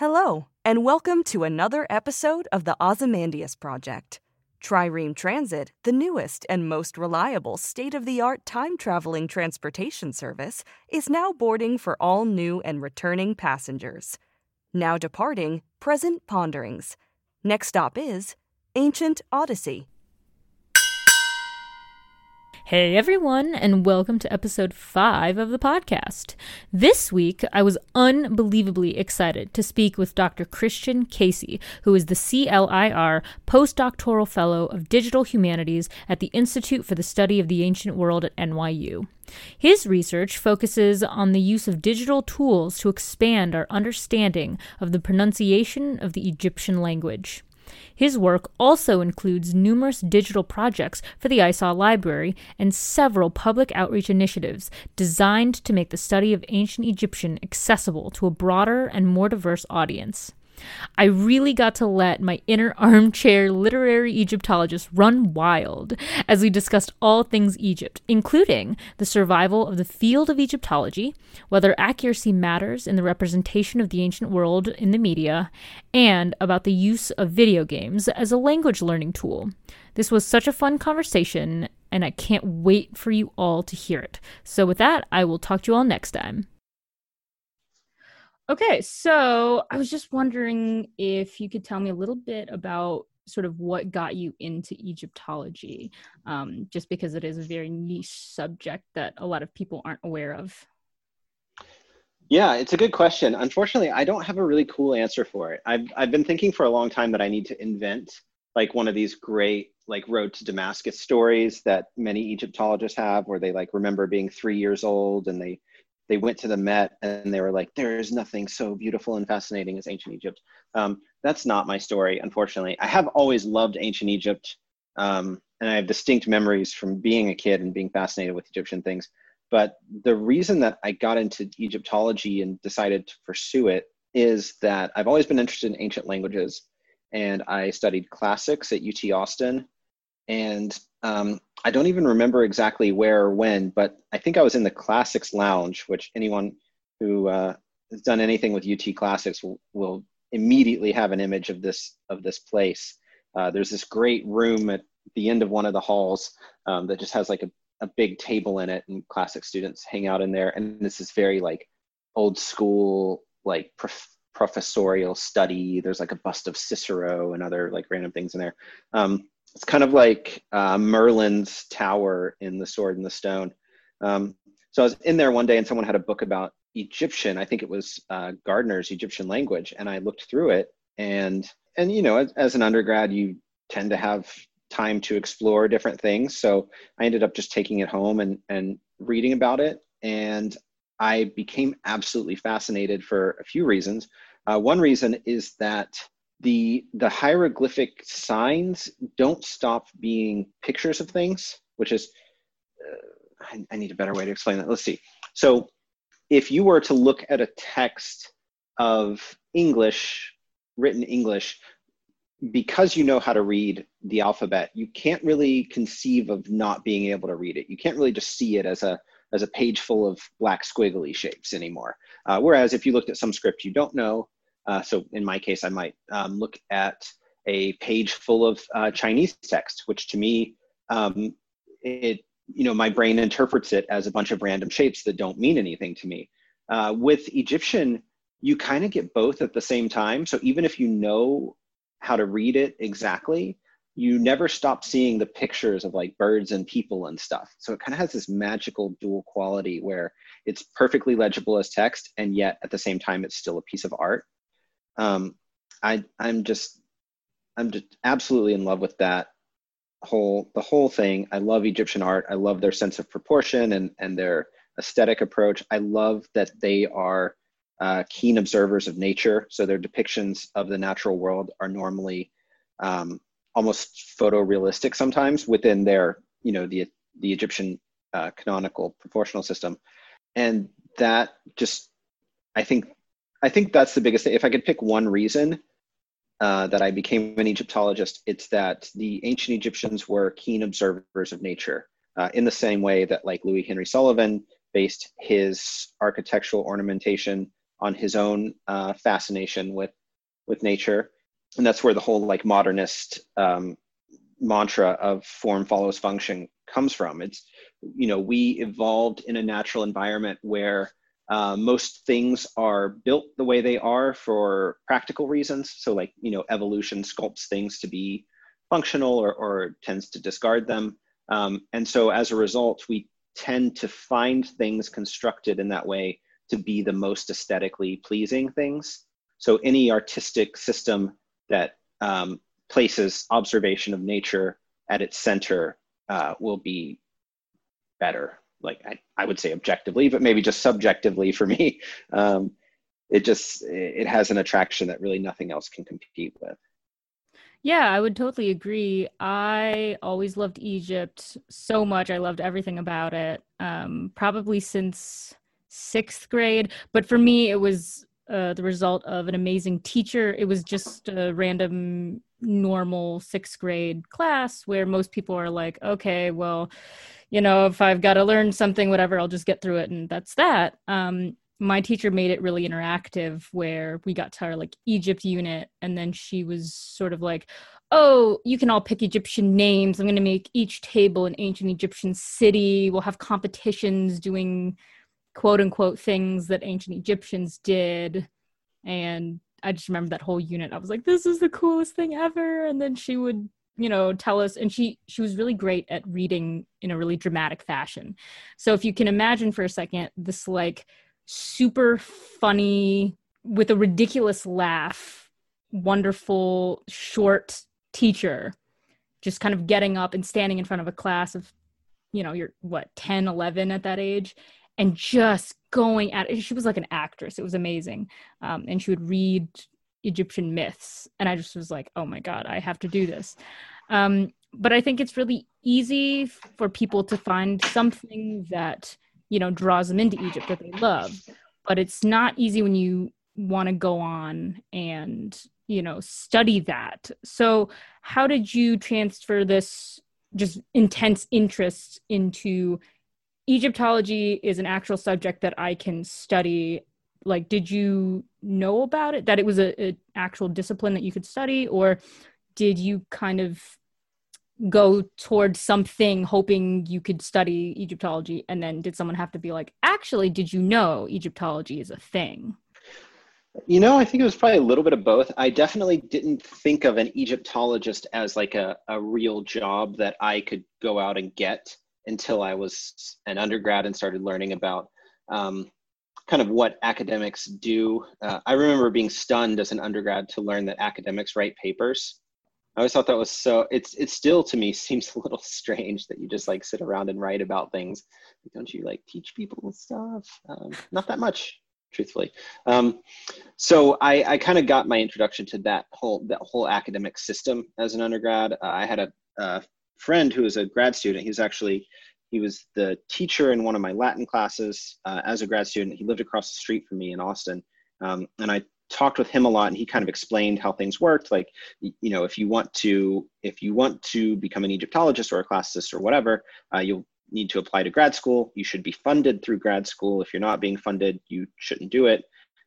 Hello, and welcome to another episode of the Ozymandias Project. Trireme Transit, the newest and most reliable state of the art time traveling transportation service, is now boarding for all new and returning passengers. Now departing, present ponderings. Next stop is Ancient Odyssey. Hey everyone, and welcome to episode 5 of the podcast. This week, I was unbelievably excited to speak with Dr. Christian Casey, who is the CLIR Postdoctoral Fellow of Digital Humanities at the Institute for the Study of the Ancient World at NYU. His research focuses on the use of digital tools to expand our understanding of the pronunciation of the Egyptian language. His work also includes numerous digital projects for the ISAW Library and several public outreach initiatives designed to make the study of ancient Egyptian accessible to a broader and more diverse audience. I really got to let my inner armchair literary Egyptologist run wild as we discussed all things Egypt, including the survival of the field of Egyptology, whether accuracy matters in the representation of the ancient world in the media, and about the use of video games as a language learning tool. This was such a fun conversation, and I can't wait for you all to hear it. So, with that, I will talk to you all next time. Okay, so I was just wondering if you could tell me a little bit about sort of what got you into Egyptology, um, just because it is a very niche subject that a lot of people aren't aware of. Yeah, it's a good question. Unfortunately, I don't have a really cool answer for it. I've I've been thinking for a long time that I need to invent like one of these great like road to Damascus stories that many Egyptologists have, where they like remember being three years old and they they went to the Met and they were like, there is nothing so beautiful and fascinating as ancient Egypt. Um, that's not my story, unfortunately. I have always loved ancient Egypt, um, and I have distinct memories from being a kid and being fascinated with Egyptian things. But the reason that I got into Egyptology and decided to pursue it is that I've always been interested in ancient languages, and I studied classics at UT Austin. And um, I don't even remember exactly where or when, but I think I was in the Classics Lounge, which anyone who uh, has done anything with UT Classics will, will, immediately have an image of this of this place. Uh, there's this great room at the end of one of the halls um, that just has like a, a big table in it, and classic students hang out in there. And this is very like old school, like prof- professorial study. There's like a bust of Cicero and other like random things in there. Um, it's kind of like uh, Merlin's tower in The Sword and the Stone. Um, so I was in there one day and someone had a book about Egyptian. I think it was uh, Gardiner's Egyptian language, and I looked through it. And and you know, as, as an undergrad, you tend to have time to explore different things. So I ended up just taking it home and and reading about it. And I became absolutely fascinated for a few reasons. Uh, one reason is that the the hieroglyphic signs don't stop being pictures of things which is uh, I, I, need a better way to explain that. Let's see. So if you were to look at a text of english written english because you know how to read the alphabet you can't really conceive of not being able to read it. You can't really just see it as a as a page full of black squiggly shapes anymore. Uh, whereas if you looked at some script you don't know uh, so in my case, I might um, look at a page full of uh, Chinese text, which to me, um, it you know, my brain interprets it as a bunch of random shapes that don't mean anything to me. Uh, with Egyptian, you kind of get both at the same time. So even if you know how to read it exactly, you never stop seeing the pictures of like birds and people and stuff. So it kind of has this magical dual quality where it's perfectly legible as text, and yet at the same time, it's still a piece of art. Um, I I'm just I'm just absolutely in love with that whole the whole thing. I love Egyptian art. I love their sense of proportion and and their aesthetic approach. I love that they are uh, keen observers of nature. So their depictions of the natural world are normally um, almost photorealistic sometimes within their, you know, the the Egyptian uh, canonical proportional system, and that just, I think, I think that's the biggest thing. If I could pick one reason uh, that I became an Egyptologist, it's that the ancient Egyptians were keen observers of nature, uh, in the same way that like Louis Henry Sullivan based his architectural ornamentation on his own uh, fascination with with nature, and that's where the whole like modernist um, mantra of form follows function comes from. It's you know we evolved in a natural environment where uh, most things are built the way they are for practical reasons. So like you know evolution sculpts things to be functional or, or tends to discard them. Um, and so as a result, we tend to find things constructed in that way to be the most aesthetically pleasing things. So any artistic system that um, places observation of nature at its center uh, will be better. Like I, I would say objectively, but maybe just subjectively for me. Um, it just it has an attraction that really nothing else can compete with. Yeah, I would totally agree. I always loved Egypt so much. I loved everything about it. Um, probably since sixth grade. But for me, it was uh, the result of an amazing teacher. It was just a random, normal sixth grade class where most people are like, okay, well, you know, if I've got to learn something, whatever, I'll just get through it. And that's that. Um, my teacher made it really interactive where we got to our like Egypt unit. And then she was sort of like, oh, you can all pick Egyptian names. I'm going to make each table an ancient Egyptian city. We'll have competitions doing quote unquote things that ancient Egyptians did. And I just remember that whole unit. I was like, this is the coolest thing ever. And then she would, you know, tell us, and she she was really great at reading in a really dramatic fashion. So if you can imagine for a second, this like super funny with a ridiculous laugh, wonderful short teacher just kind of getting up and standing in front of a class of you know you're what 10 11 at that age and just going at it. She was like an actress. It was amazing. Um, and she would read Egyptian myths. And I just was like, oh my God, I have to do this. Um, but I think it's really easy for people to find something that, you know, draws them into Egypt that they love. But it's not easy when you want to go on and, you know, study that. So, how did you transfer this just intense interest into Egyptology is an actual subject that I can study. Like, did you know about it? That it was a, a actual discipline that you could study, or did you kind of go towards something hoping you could study Egyptology, and then did someone have to be like, actually, did you know Egyptology is a thing? You know, I think it was probably a little bit of both. I definitely didn't think of an Egyptologist as like a, a real job that I could go out and get until I was an undergrad and started learning about um, kind of what academics do. Uh, I remember being stunned as an undergrad to learn that academics write papers. I always thought that was so. It's it still to me seems a little strange that you just like sit around and write about things. Don't you like teach people stuff? Um, not that much, truthfully. Um, so I, I kind of got my introduction to that whole that whole academic system as an undergrad. Uh, I had a, a friend who was a grad student. He was actually he was the teacher in one of my Latin classes uh, as a grad student. He lived across the street from me in Austin, um, and I talked with him a lot. And he kind of explained how things worked. Like, you know, if you want to if you want to become an Egyptologist or a classicist or whatever, uh, you'll need to apply to grad school. You should be funded through grad school. If you're not being funded, you shouldn't do it.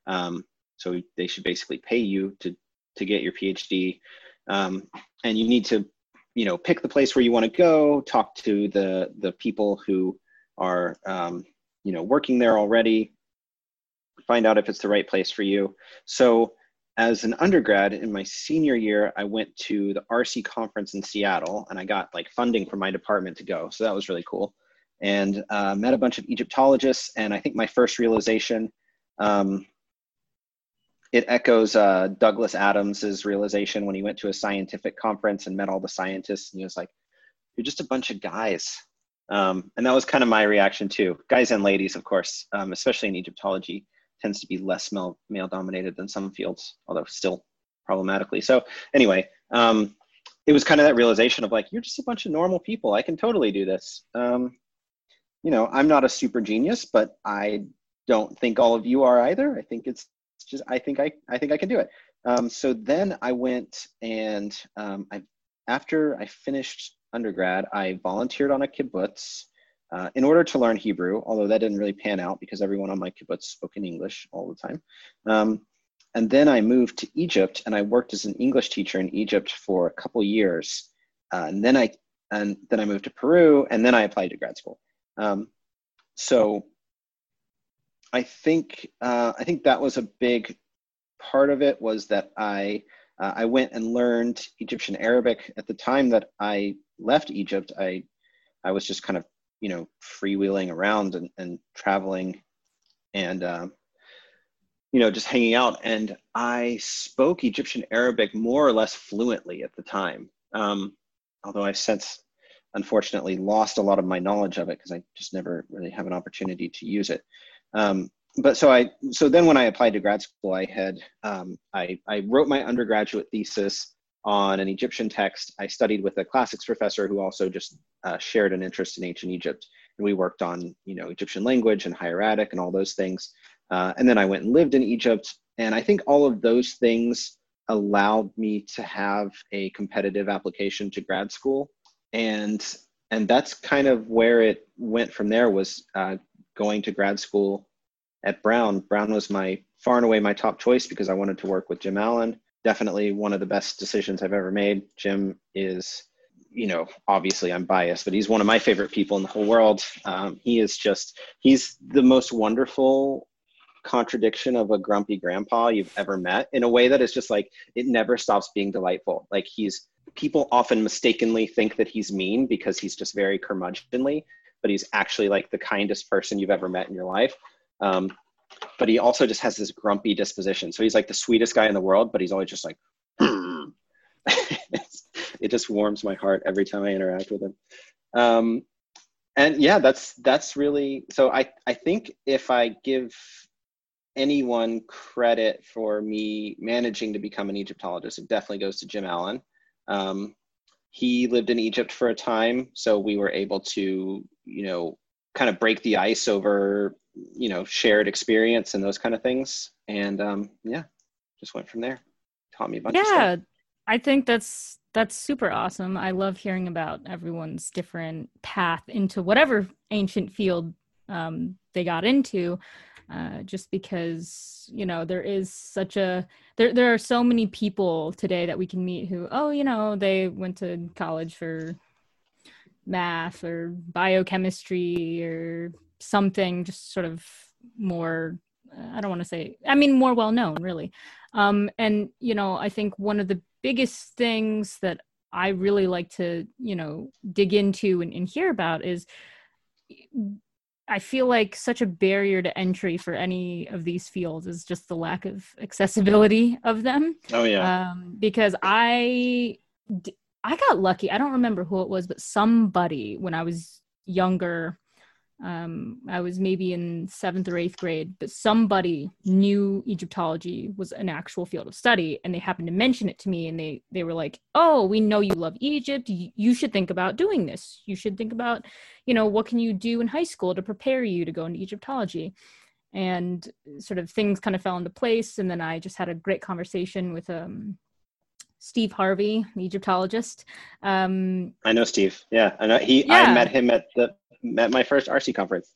Um, so they should basically pay you to to get your PhD. Um, and you need to you know pick the place where you want to go talk to the the people who are um, you know working there already find out if it's the right place for you. So as an undergrad in my senior year, I went to the ARCE conference in Seattle and I got like funding from my department to go. So that was really cool. And uh, met a bunch of Egyptologists. And I think my first realization, um, it echoes uh, Douglas Adams's realization when he went to a scientific conference and met all the scientists. And he was like, you're just a bunch of guys. Um, and that was kind of my reaction too. Guys and ladies, of course, um, especially in Egyptology tends to be less male, male dominated than some fields, although still problematically. So anyway, um, it was kind of that realization of like, you're just a bunch of normal people. I can totally do this. Um, you know, I'm not a super genius, but I don't think all of you are either. I think it's just, I think I, I think I can do it. Um, so then I went and um, I, after I finished undergrad, I volunteered on a kibbutz uh, in order to learn Hebrew, although that didn't really pan out because everyone on my kibbutz spoke in English all the time. Um, and then I moved to Egypt and I worked as an English teacher in Egypt for a couple years. Uh, and then I and then I moved to Peru and then I applied to grad school. Um, so I think uh, I think that was a big part of it was that I uh, I went and learned Egyptian Arabic at the time that I left Egypt. I I was just kind of you know freewheeling around and, and traveling and um, you know just hanging out and i spoke egyptian arabic more or less fluently at the time um, although i've since unfortunately lost a lot of my knowledge of it because i just never really have an opportunity to use it um, but so i so then when i applied to grad school i had um, I, I wrote my undergraduate thesis on an Egyptian text. I studied with a classics professor who also just uh, shared an interest in ancient Egypt. And we worked on, you know, Egyptian language and hieratic and all those things. Uh, and then I went and lived in Egypt. And I think all of those things allowed me to have a competitive application to grad school. And and that's kind of where it went from there was uh, going to grad school at Brown. Brown was my far and away my top choice because I wanted to work with Jim Allen definitely one of the best decisions I've ever made. Jim is, you know, obviously I'm biased, but he's one of my favorite people in the whole world. Um, he is just, he's the most wonderful contradiction of a grumpy grandpa you've ever met in a way that is just like, it never stops being delightful. Like he's, people often mistakenly think that he's mean because he's just very curmudgeonly, but he's actually like the kindest person you've ever met in your life. Um, but he also just has this grumpy disposition. So he's like the sweetest guy in the world, but he's always just like, it just warms my heart every time I interact with him. Um, and yeah, that's that's really so. I I think if I give anyone credit for me managing to become an Egyptologist, it definitely goes to Jim Allen. Um, he lived in Egypt for a time, so we were able to, you know, kind of break the ice over you know shared experience and those kind of things. And um yeah just went from there. Taught me a bunch yeah i think that's that's super awesome. I love hearing about everyone's different path into whatever ancient field um, they got into uh, just because you know there is such a there there are so many people today that we can meet who oh you know they went to college for math or biochemistry or something just sort of more i don't want to say i mean more well known really. Um, and you know i think one of the biggest things that i really like to you know dig into and, and hear about is I feel like such a barrier to entry for any of these fields is just the lack of accessibility of them. Oh yeah. Um, because I I got lucky. I don't remember who it was, but somebody when I was younger um, I was maybe in seventh or eighth grade, but somebody knew Egyptology was an actual field of study, and they happened to mention it to me, and they they were like, "Oh, we know you love Egypt. You, you should think about doing this. You should think about, you know, what can you do in high school to prepare you to go into Egyptology." And sort of things kind of fell into place, and then I just had a great conversation with um, Steve Harvey, the Egyptologist. Um, I know Steve. Yeah, I know he. Yeah. I met him at the at my first ARCE conference.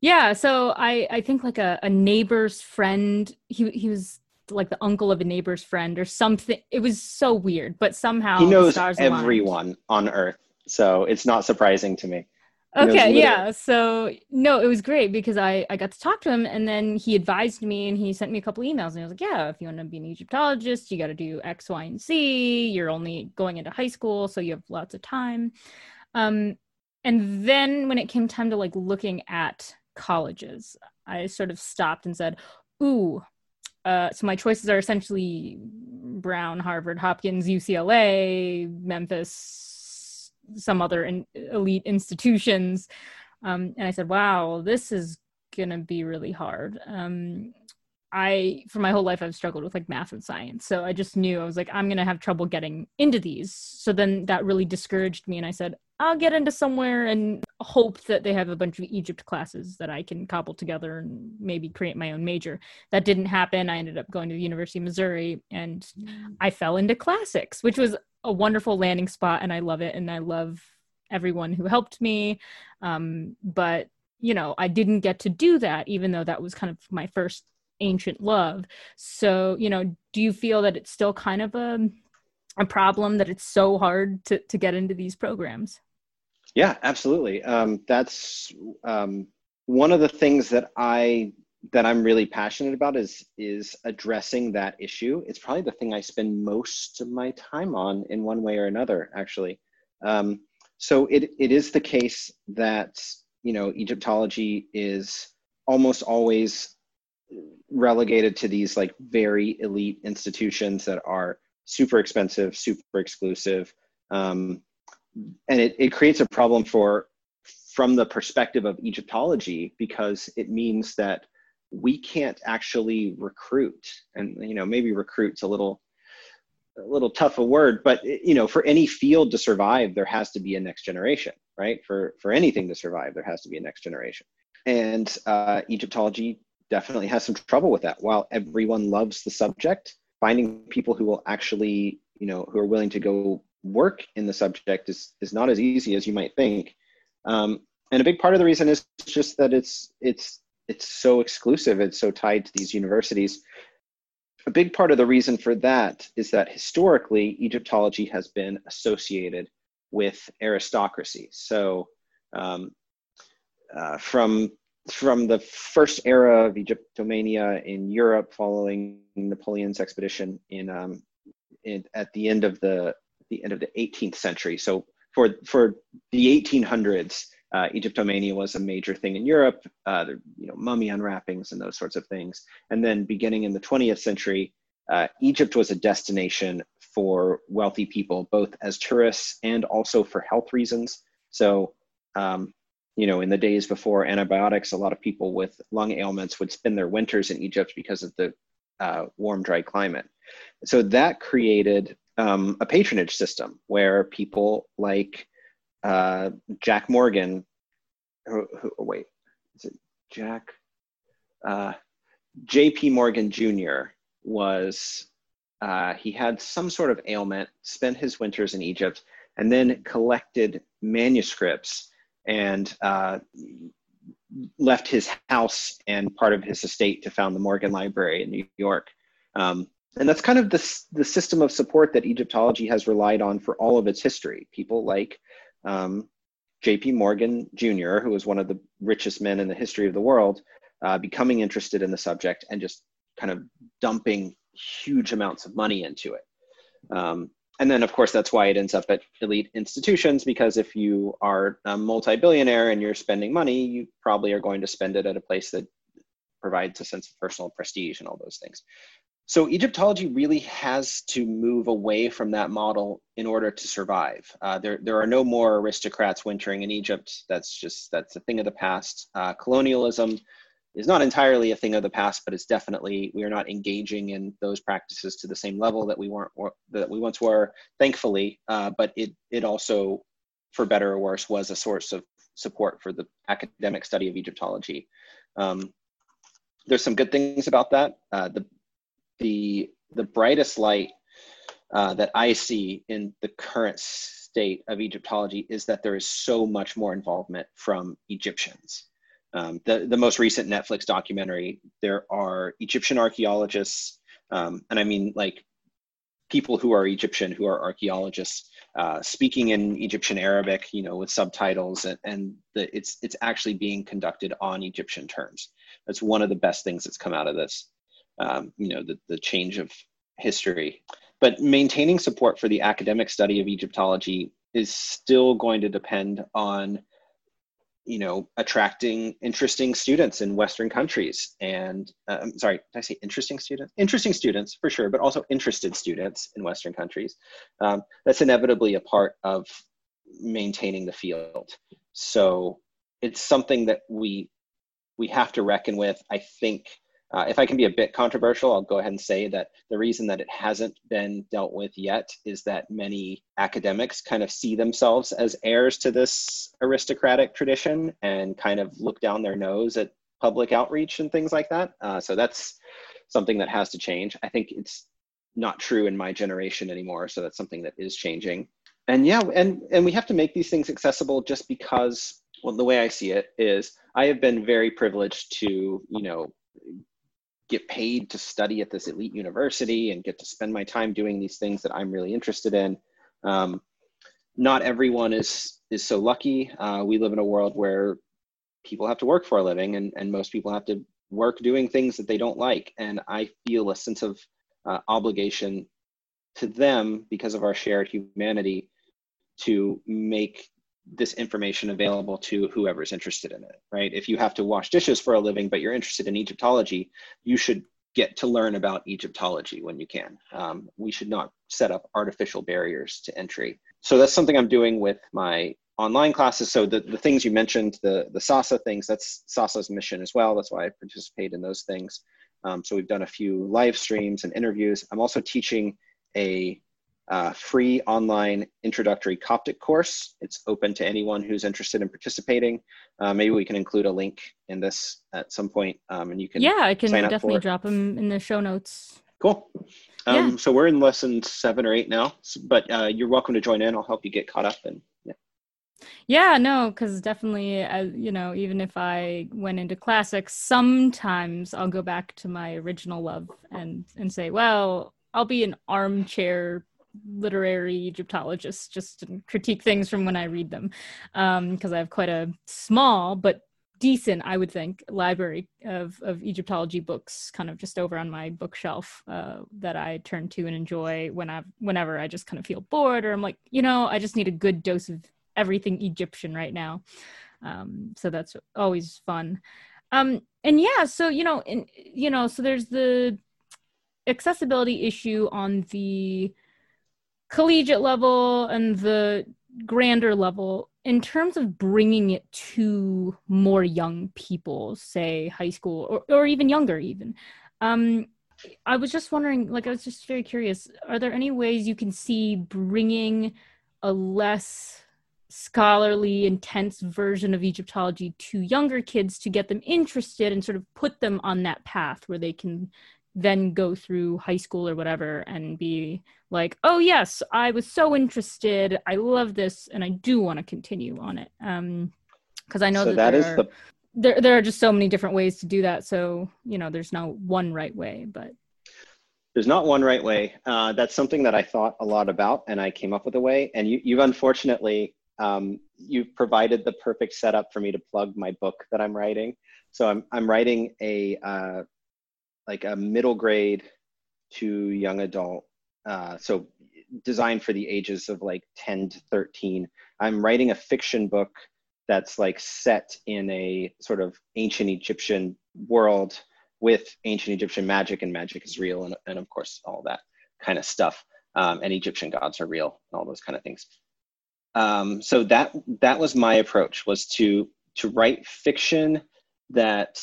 Yeah, so I I think like a, a neighbor's friend. He he was like the uncle of a neighbor's friend or something. It was so weird, but somehow he knows everyone on Earth, so it's not surprising to me. Okay, yeah. So no, it was great because I I got to talk to him, and then he advised me, and he sent me a couple emails, and I was like, yeah, if you want to be an Egyptologist, you got to do X, Y, and Z. You're only going into high school, so you have lots of time. Um, and then when it came time to like looking at colleges, I sort of stopped and said, ooh. Uh, so my choices are essentially Brown, Harvard, Hopkins, UCLA, Memphis, some other in, elite institutions. Um, and I said, wow, this is to be really hard. Um, I, for my whole life, I've struggled with like math and science. So I just knew I was like, I'm going to have trouble getting into these. So then that really discouraged me. And I said, I'll get into somewhere and hope that they have a bunch of Egypt classes that I can cobble together and maybe create my own major. That didn't happen. I ended up going to the University of Missouri and I fell into classics, which was a wonderful landing spot and I love it and I love everyone who helped me. Um, but you know, I didn't get to do that, even though that was kind of my first ancient love. So, you know, do you feel that it's still kind of a a problem that it's so hard to to get into these programs? Yeah, absolutely. Um, that's um, one of the things that I that I'm really passionate about is is addressing that issue. It's probably the thing I spend most of my time on in one way or another, actually. Um, so it it is the case that you know Egyptology is almost always relegated to these like very elite institutions that are super expensive, super exclusive, um, and it, it creates a problem for from the perspective of Egyptology because it means that we can't actually recruit and you know maybe recruit's a little a little tough a word but you know for any field to survive there has to be a next generation right? For for anything to survive there has to be a next generation. And uh, egyptology definitely has some trouble with that. While everyone loves the subject finding people who will actually you know who are willing to go work in the subject is is not as easy as you might think. Um, and a big part of the reason is just that it's it's it's so exclusive. It's so tied to these universities. A big part of the reason for that is that historically egyptology has been associated with aristocracy. So um, uh, from from the first era of egyptomania in europe following napoleon's expedition in, um, in at the end of the the end of the 18th century so for for the 1800s uh, Egyptomania was a major thing in Europe, uh, you know, mummy unwrappings and those sorts of things. And then beginning in the 20th century, uh, Egypt was a destination for wealthy people, both as tourists and also for health reasons. So, um, you know, in the days before antibiotics, a lot of people with lung ailments would spend their winters in Egypt because of the uh, warm, dry climate. So that created um, a patronage system where people like uh, Jack Morgan. Who, who, oh, wait, is it Jack? Uh, J.P. Morgan Jr. was uh, he had some sort of ailment, spent his winters in Egypt, and then collected manuscripts and uh, left his house and part of his estate to found the Morgan Library in New York. Um, and that's kind of the, the system of support that Egyptology has relied on for all of its history. People like um, J.P. Morgan Jr., who was one of the richest men in the history of the world, uh, becoming interested in the subject and just kind of dumping huge amounts of money into it. Um, and then, of course, that's why it ends up at elite institutions because if you are a multi billionaire and you're spending money, you probably are going to spend it at a place that provides a sense of personal prestige and all those things. So Egyptology really has to move away from that model in order to survive. Uh, there, there are no more aristocrats wintering in Egypt. That's just that's a thing of the past. Uh, colonialism is not entirely a thing of the past, but it's definitely we are not engaging in those practices to the same level that we weren't that we once were. Thankfully, uh, but it it also, for better or worse, was a source of support for the academic study of Egyptology. Um, there's some good things about that. Uh, the the the brightest light uh, that I see in the current state of Egyptology is that there is so much more involvement from Egyptians. Um, the, the most recent Netflix documentary, there are Egyptian archaeologists, um, and I mean like people who are Egyptian who are archaeologists uh, speaking in Egyptian Arabic, you know, with subtitles, and, and the, it's it's actually being conducted on Egyptian terms. That's one of the best things that's come out of this. Um, you know, the the change of history. But maintaining support for the academic study of Egyptology is still going to depend on you know attracting interesting students in western countries and uh, i'm sorry did i say interesting students? Interesting students for sure but also interested students in western countries um, that's inevitably a part of maintaining the field. So it's something that we we have to reckon with. I think uh, if I can be a bit controversial, I'll go ahead and say that the reason that it hasn't been dealt with yet is that many academics kind of see themselves as heirs to this aristocratic tradition and kind of look down their nose at public outreach and things like that. Uh, so that's something that has to change. I think it's not true in my generation anymore. So that's something that is changing. And yeah, and and we have to make these things accessible just because well, the way I see it is I have been very privileged to, you know, get paid to study at this elite university and get to spend my time doing these things that I'm really interested in. Um, not everyone is is so lucky. Uh, we live in a world where people have to work for a living, and and most people have to work doing things that they don't like. And I feel a sense of uh, obligation to them because of our shared humanity to make this information available to whoever's interested in it, right? If you have to wash dishes for a living, but you're interested in Egyptology, you should get to learn about Egyptology when you can. Um, we should not set up artificial barriers to entry. So that's something I'm doing with my online classes. So the, the things you mentioned, the, the SASA things, that's SASA's mission as well. That's why I participate in those things. Um, so we've done a few live streams and interviews. I'm also teaching a uh, free online introductory Coptic course. It's open to anyone who's interested in participating. Uh, maybe we can include a link in this at some point, um, and you can. Yeah, I can definitely drop them in the show notes. Cool. Um, yeah. So we're in lesson seven or eight now, but uh, you're welcome to join in. I'll help you get caught up and. Yeah, yeah no because definitely uh, you know even if i went into classics sometimes i'll go back to my original love and and say well i'll be an armchair literary Egyptologists just critique things from when I read them because um, I have quite a small but decent, I would think, library of, of Egyptology books kind of just over on my bookshelf uh, that I turn to and enjoy when I whenever I just kind of feel bored or I'm like, you know, I just need a good dose of everything Egyptian right now. Um, so that's always fun. Um, and yeah, so you know, in, you know, so there's the accessibility issue on the collegiate level and the grander level in terms of bringing it to more young people say high school or, or even younger even um, i was just wondering like i was just very curious are there any ways you can see bringing a less scholarly intense version of egyptology to younger kids to get them interested and sort of put them on that path where they can then go through high school or whatever and be like, oh yes, I was so interested. I love this, and I do want to continue on it. Um, because I know so that, that there, are, the... there there are just so many different ways to do that. So you know, there's no one right way, but there's not one right way. Uh, that's something that I thought a lot about, and I came up with a way. And you, you've unfortunately um, you've provided the perfect setup for me to plug my book that I'm writing. So I'm I'm writing a uh, like a middle grade to young adult. Uh, so designed for the ages of like 10 to 13. I'm writing a fiction book that's like set in a sort of ancient Egyptian world with ancient Egyptian magic, and magic is real, and, and of course, all that kind of stuff. Um, and Egyptian gods are real, and all those kind of things. Um, so that that was my approach was to to write fiction that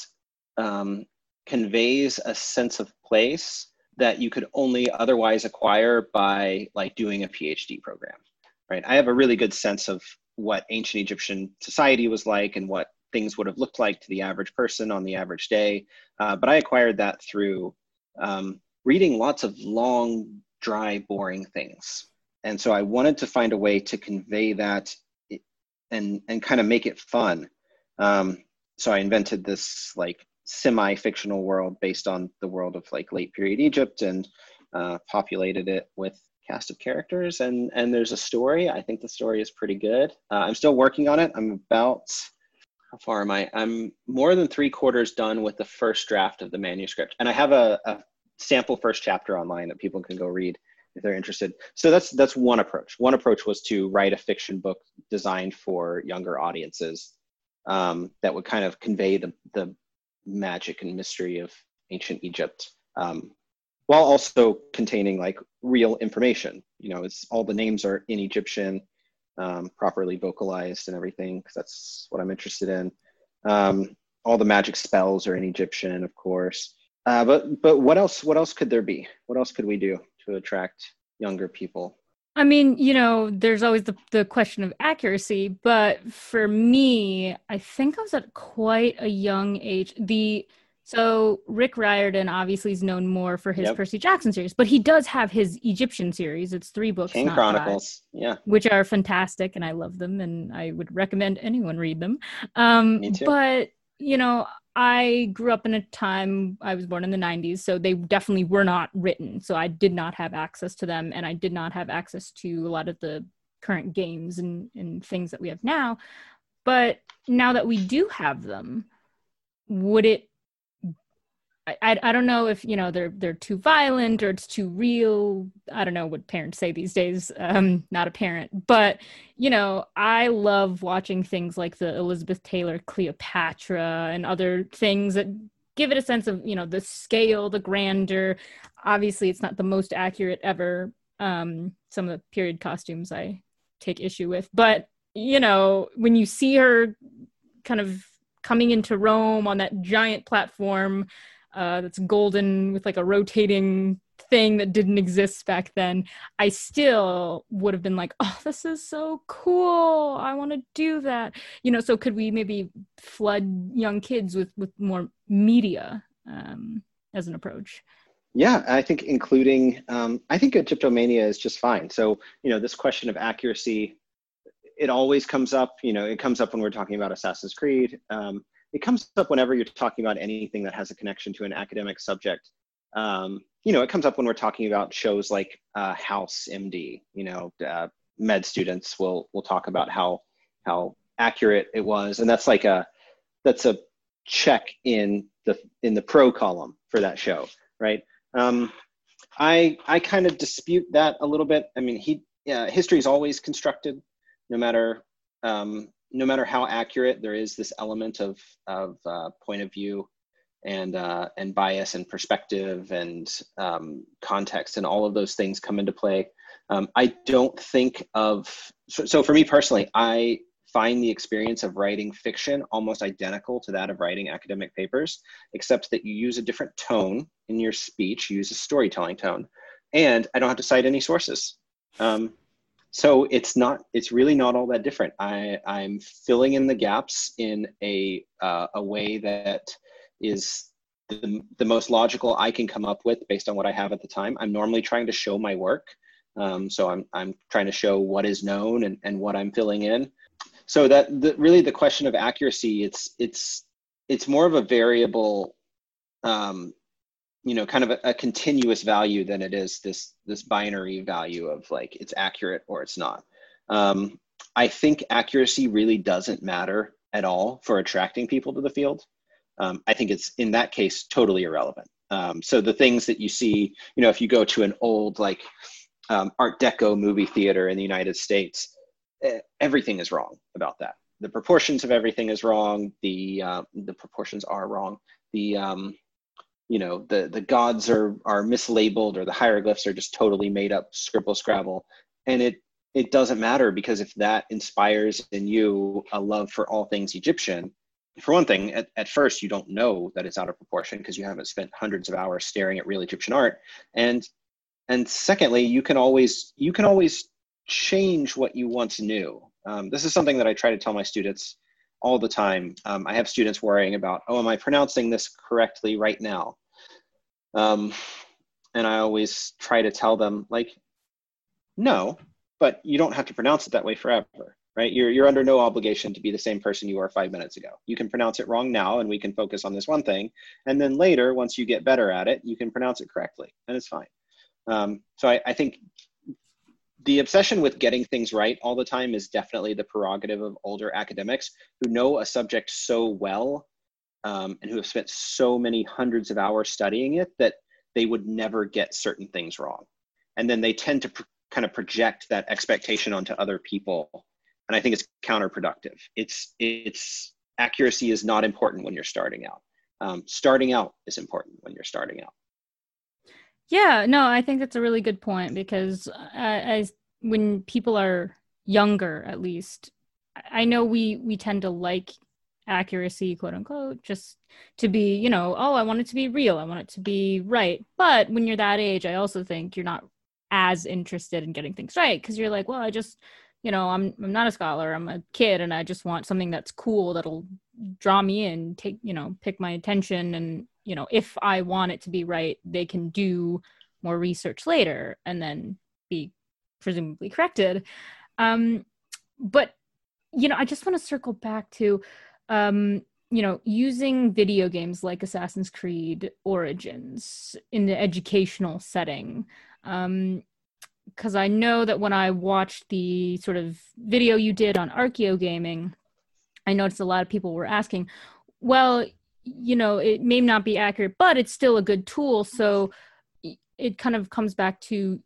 um, conveys a sense of place that you could only otherwise acquire by like doing a PhD program, right? I have a really good sense of what ancient Egyptian society was like and what things would have looked like to the average person on the average day. Uh, but I acquired that through um, reading lots of long, dry, boring things. And so I wanted to find a way to convey that and and kind of make it fun. Um, so I invented this like semi-fictional world based on the world of like late period Egypt and uh, populated it with cast of characters. And and there's a story. I think the story is pretty good. Uh, i'm still working on it. I'm about how far am i? I'm more than three quarters done with the first draft of the manuscript. And i have a, a sample first chapter online that people can go read if they're interested. So that's that's one approach. One approach was to write a fiction book designed for younger audiences um, that would kind of convey the, the magic and mystery of ancient egypt um, while also containing like real information. You know, it's all the names are in Egyptian, um, properly vocalized and everything, because that's what I'm interested in. Um, all the magic spells are in Egyptian, of course. Uh, but but what else? What else could there be? What else could we do to attract younger people? I mean, you know, there's always the, the question of accuracy, but for me, I think I was at quite a young age. The so Rick Riordan obviously is known more for his yep. Percy Jackson series, but he does have his Egyptian series. It's three books, Kane Chronicles, five, yeah, which are fantastic, and I love them, and I would recommend anyone read them. Um, Me too. But you know, I grew up in a time I was born in the 90s, so they definitely were not written. So I did not have access to them, and I did not have access to a lot of the current games and, and things that we have now. But now that we do have them, would it I, I don't know if you know they're they're too violent or it's too real. I don't know what parents say these days. Um, not a parent, but you know I love watching things like the Elizabeth Taylor Cleopatra and other things that give it a sense of you know the scale, the grandeur. Obviously, it's not the most accurate ever. Um, some of the period costumes I take issue with, but you know when you see her kind of coming into Rome on that giant platform uh, that's golden with like a rotating thing that didn't exist back then, I still would have been like, oh, this is so cool. I want to do that. You know, so could we maybe flood young kids with, with more media um, as an approach? Yeah, I think including, um, I think Egyptomania is just fine. So, you know, this question of accuracy, it always comes up, you know, it comes up when we're talking about Assassin's Creed. Um, it comes up whenever you're talking about anything that has a connection to an academic subject. Um, you know, it comes up when we're talking about shows like uh, House MD. You know, uh, med students will will talk about how how accurate it was, and that's like a that's a check in the in the pro column for that show, right? Um, I I kind of dispute that a little bit. I mean, he uh, history is always constructed, no matter um, no matter how accurate, there is this element of of uh, point of view and uh, and bias and perspective and um, context and all of those things come into play. Um, I don't think of so, so for me personally, I find the experience of writing fiction almost identical to that of writing academic papers, except that you use a different tone in your speech, you use a storytelling tone, and I don't have to cite any sources. Um, so it's not it's really not all that different. I i'm filling in the gaps in a uh, a way that is the, the most logical i can come up with based on what i have at the time. I'm normally trying to show my work. Um, so i'm i'm trying to show what is known and, and what i'm filling in. So that the, really the question of accuracy it's it's it's more of a variable um, you know kind of a, a, continuous value than it is this this binary value of like it's accurate or it's not. Um, i think accuracy really doesn't matter at all for attracting people to the field. Um, i think it's in that case totally irrelevant. Um, so the things that you see you know if you go to an old like um, art deco movie theater in the united states everything is wrong about that. The proportions of everything is wrong. The uh, the proportions are wrong. The um, you know the the gods are are mislabeled or the hieroglyphs are just totally made up scribble scrabble. And it it doesn't matter because if that inspires in you a love for all things egyptian for one thing at, at first you don't know that it's out of proportion because you haven't spent hundreds of hours staring at real egyptian art. And and secondly you can always you can always change what you once knew. Um, this is something that i try to tell my students all the time. Um, I have students worrying about, oh, am I pronouncing this correctly right now? Um, and I always try to tell them, like, no, but you don't have to pronounce it that way forever, right? You're, you're under no obligation to be the same person you were five minutes ago. You can pronounce it wrong now, and we can focus on this one thing. And then later, once you get better at it, you can pronounce it correctly, and it's fine. Um, so I, I think the obsession with getting things right all the time is definitely the prerogative of older academics who know a subject so well um, and who have spent so many hundreds of hours studying it that they would never get certain things wrong. And then they tend to pr- kind of project that expectation onto other people. And I think it's counterproductive. It's, it's accuracy is not important when you're starting out. Um, starting out is important when you're starting out. Yeah, no, I think that's a really good point because uh, as when people are younger, at least, I know we we tend to like accuracy, quote unquote, just to be, you know, oh, I want it to be real, I want it to be right. But when you're that age, I also think you're not as interested in getting things right because you're like, well, I just, you know, I'm I'm not a scholar, I'm a kid, and I just want something that's cool that'll draw me in, take, you know, pick my attention and you know, if I want it to be right, they can do more research later and then be presumably corrected. Um, but you know, I just want to circle back to um, you know, using video games like Assassin's Creed Origins in the educational setting. Um, because I know that when I watched the sort of video you did on Archeo Gaming, I noticed a lot of people were asking, well, you know it may not be accurate but it's still a good tool. So it kind of comes back to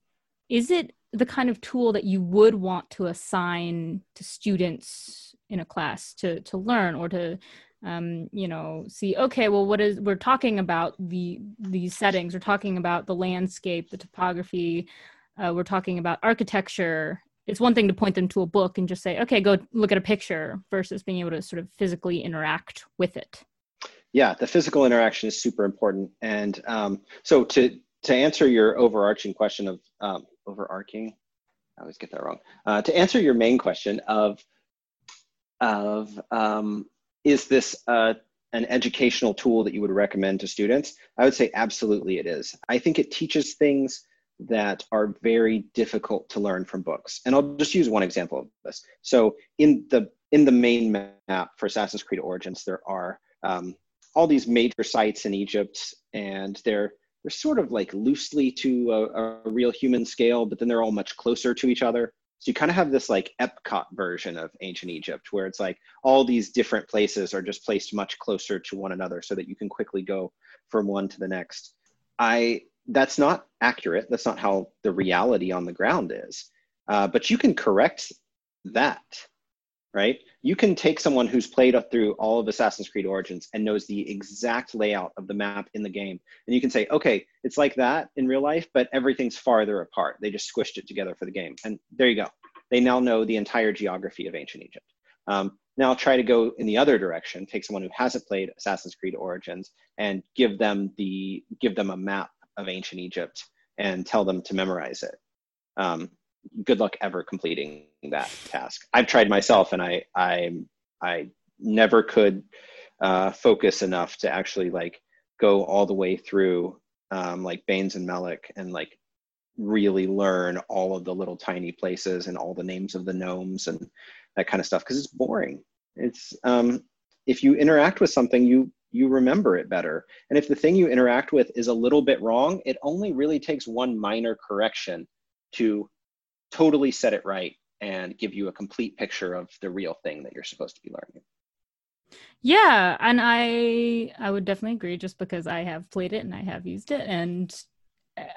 is it the kind of tool that you would want to assign to students in a class to to learn or to um, you know see okay well what is we're talking about the these settings. We're talking about the landscape the topography uh, we're talking about architecture. It's one thing to point them to a book and just say okay go look at a picture versus being able to sort of physically interact with it yeah, the physical interaction is super important. And um, so to to answer your overarching question of um, overarching, I always get that wrong. Uh, to answer your main question of of um, is this uh, an educational tool that you would recommend to students? I would say absolutely it is. I think it teaches things that are very difficult to learn from books. And I'll just use one example of this. So in the in the main map for Assassin's Creed Origins, there are um, all these major sites in Egypt, and they're they're sort of like loosely to a, a real human scale, but then they're all much closer to each other. So you kind of have this like Epcot version of ancient Egypt, where it's like all these different places are just placed much closer to one another, so that you can quickly go from one to the next. I that's not accurate. That's not how the reality on the ground is. Uh, but you can correct that right? You can take someone who's played through all of Assassin's Creed Origins and knows the exact layout of the map in the game. And you can say, okay, it's like that in real life, but everything's farther apart. They just squished it together for the game. And there you go. They now know the entire geography of ancient Egypt. Um, now try to go in the other direction, take someone who hasn't played Assassin's Creed Origins and give them the give them a map of ancient Egypt and tell them to memorize it. Um, good luck ever completing that task. I've tried myself, and I I I never could uh, focus enough to actually like go all the way through um, like Baines and Malek and like really learn all of the little tiny places and all the names of the nomes and that kind of stuff because it's boring. It's um, if you interact with something, you you remember it better. And if the thing you interact with is a little bit wrong, it only really takes one minor correction to totally set it right and give you a complete picture of the real thing that you're supposed to be learning. Yeah, and I I would definitely agree just because I have played it and I have used it and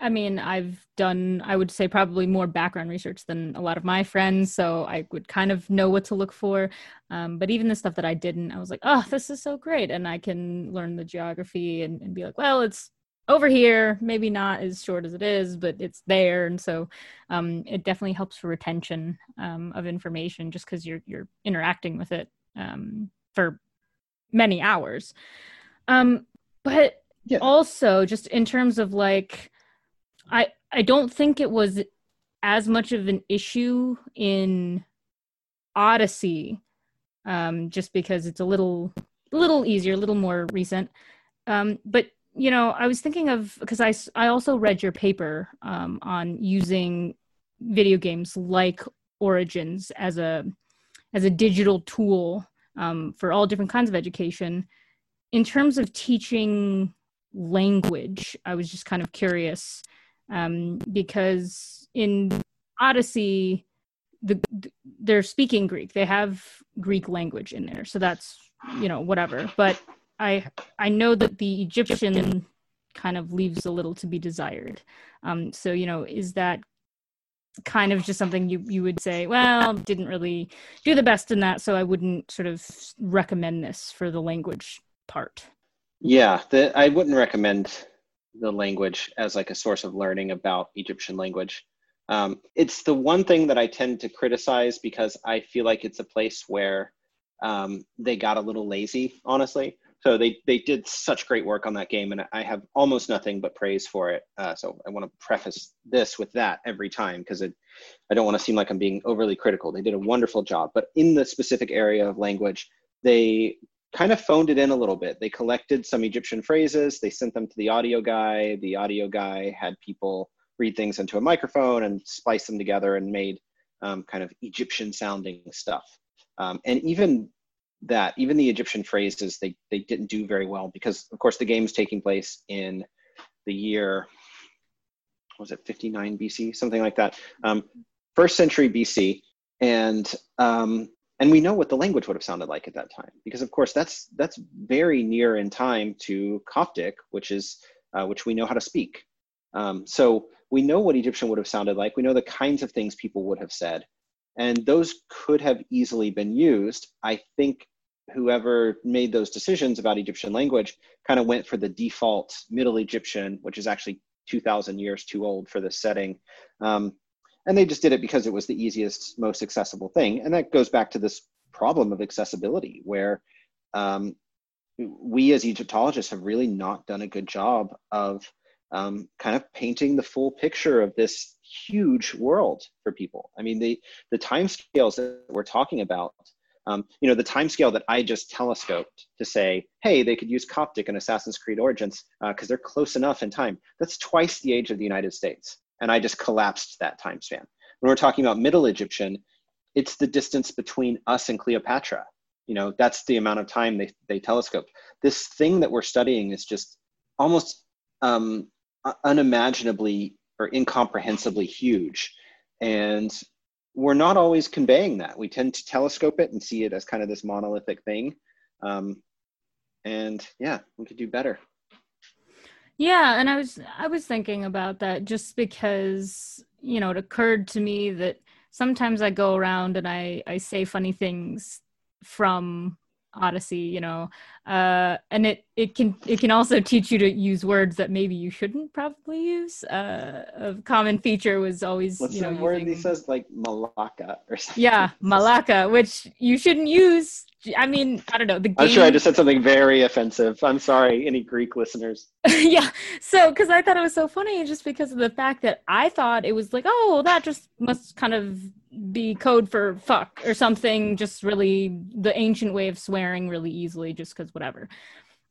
I mean, I've done I would say probably more background research than a lot of my friends, so I would kind of know what to look for. Um, but even the stuff that I didn't, I was like, oh, this is so great, and I can learn the geography and, and be like, well, it's over here maybe not as short as it is but it's there. And so um, it definitely helps for retention um, of information just because you're you're interacting with it um, for many hours. Um, but yeah. also just in terms of like i i don't think it was as much of an issue in odyssey um, just because it's a little little easier a little more recent. Um, but you know, I was thinking of because I, I also read your paper um, on using video games like Origins as a as a digital tool um, for all different kinds of education. In terms of teaching language, I was just kind of curious um, because in Odyssey, the they're speaking Greek. They have Greek language in there, so that's you know whatever. But I I know that the Egyptian kind of leaves a little to be desired. Um, so you know, is that kind of just something you you would say? Well, didn't really do the best in that, so I wouldn't sort of recommend this for the language part. Yeah, the, I wouldn't recommend the language as like a source of learning about Egyptian language. Um, it's the one thing that I tend to criticize because I feel like it's a place where um, they got a little lazy, honestly. So they they did such great work on that game, and I have almost nothing but praise for it. Uh, so I want to preface this with that every time because I don't want to seem like I'm being overly critical. They did a wonderful job, but in the specific area of language, they kind of phoned it in a little bit. They collected some Egyptian phrases, they sent them to the audio guy. The audio guy had people read things into a microphone and splice them together and made um, kind of Egyptian sounding stuff. Um, and even that, even the Egyptian phrases, they, they didn't do very well because, of course, the game's taking place in the year, was it 59 BC, something like that, um, first century BC. And um, and we know what the language would have sounded like at that time because of course that's that's very near in time to coptic which is uh, which we know how to speak. Um, so we know what egyptian would have sounded like. We know the kinds of things people would have said. And those could have easily been used. I think whoever made those decisions about egyptian language kind of went for the default middle egyptian which is actually 2000 years too old for this setting. Um, and they just did it because it was the easiest most accessible thing. And that goes back to this problem of accessibility where um, we as egyptologists have really not done a good job of um, kind of painting the full picture of this huge world for people. I mean the the time scales that we're talking about um, you know the time scale that i just telescoped to say hey they could use coptic in assassin's creed origins because uh, they're close enough in time that's twice the age of the united states and I just collapsed that time span. When we're talking about Middle Egyptian, it's the distance between us and Cleopatra. You know, that's the amount of time they, they telescope. This thing that we're studying is just almost um, unimaginably or incomprehensibly huge. And we're not always conveying that. We tend to telescope it and see it as kind of this monolithic thing. Um, and yeah, we could do better. Yeah, and I was I was thinking about that just because, you know, it occurred to me that sometimes I go around and I I say funny things from Odyssey, you know, uh, and it it can it can also teach you to use words that maybe you shouldn't probably use. Uh, a common feature was always what's you know, the word using... he says like Malaka or something. Yeah, Malaka, which you shouldn't use. I mean, I don't know. The game... I'm sure I just said something very offensive. I'm sorry, any Greek listeners. yeah, so because I thought it was so funny, just because of the fact that I thought it was like, oh, that just must kind of be code for fuck or something just really the ancient way of swearing really easily just because whatever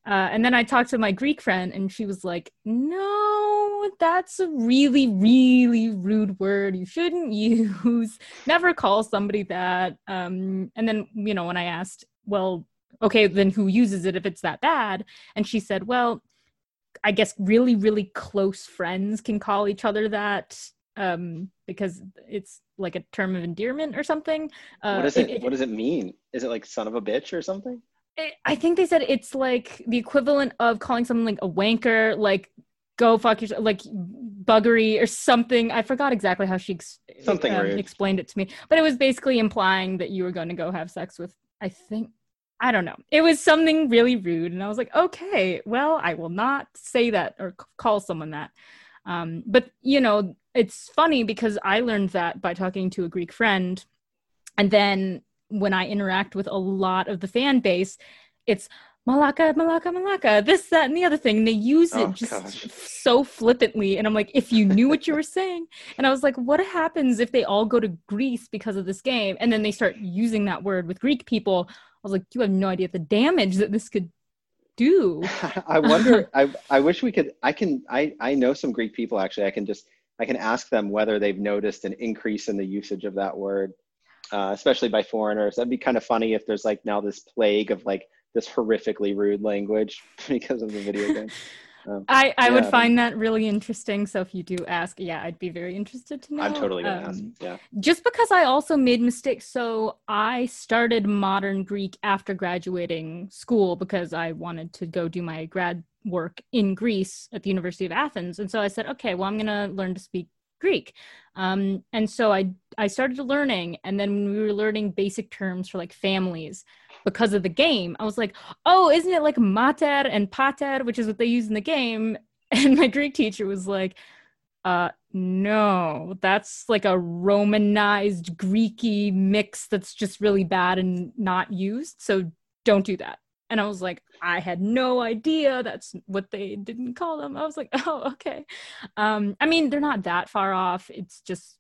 uh, and then i talked to my greek friend and she was like no that's a really really rude word you shouldn't use never call somebody that um, and then you know when i asked well okay then who uses it if it's that bad and she said well i guess really really close friends can call each other that um, because it's like a term of endearment or something. Uh, what does it, it, What does it mean? Is it like "son of a bitch" or something? I think they said it's like the equivalent of calling someone like a wanker, like "go fuck yourself," like buggery or something. I forgot exactly how she ex- something um, explained it to me, but it was basically implying that you were going to go have sex with. I think I don't know. It was something really rude, and I was like, okay, well, I will not say that or call someone that. Um, but you know, it's funny because I learned that by talking to a Greek friend, and then when I interact with a lot of the fan base, it's Malaka, Malaka, Malaka, this, that, and the other thing. And they use it oh, just gosh. so flippantly. And I'm like, if you knew what you were saying. And I was like, what happens if they all go to Greece because of this game? And then they start using that word with Greek people. I was like, you have no idea the damage that this could do. I wonder. I I wish we could. I can. I I know some Greek people actually. I can just. I can ask them whether they've noticed an increase in the usage of that word, uh, especially by foreigners. That'd be kind of funny if there's like now this plague of like this horrifically rude language because of the video game. Um, I, I yeah, would find that really interesting. So if you do ask, yeah, I'd be very interested to know. I'm totally gonna um, ask. Yeah. Just because I also made mistakes. So I started modern Greek after graduating school because I wanted to go do my grad work in Greece at the University of Athens. And so I said, okay, well, I'm gonna learn to speak Greek. Um, and so I I started learning, and then when we were learning basic terms for like families, because of the game, I was like, oh, isn't it like mater and pater, which is what they use in the game? And my Greek teacher was like, uh, no, that's like a Romanized Greeky mix that's just really bad and not used. So don't do that. And I was like, I had no idea that's what they didn't call them. I was like, oh, okay. Um, I mean, they're not that far off. It's just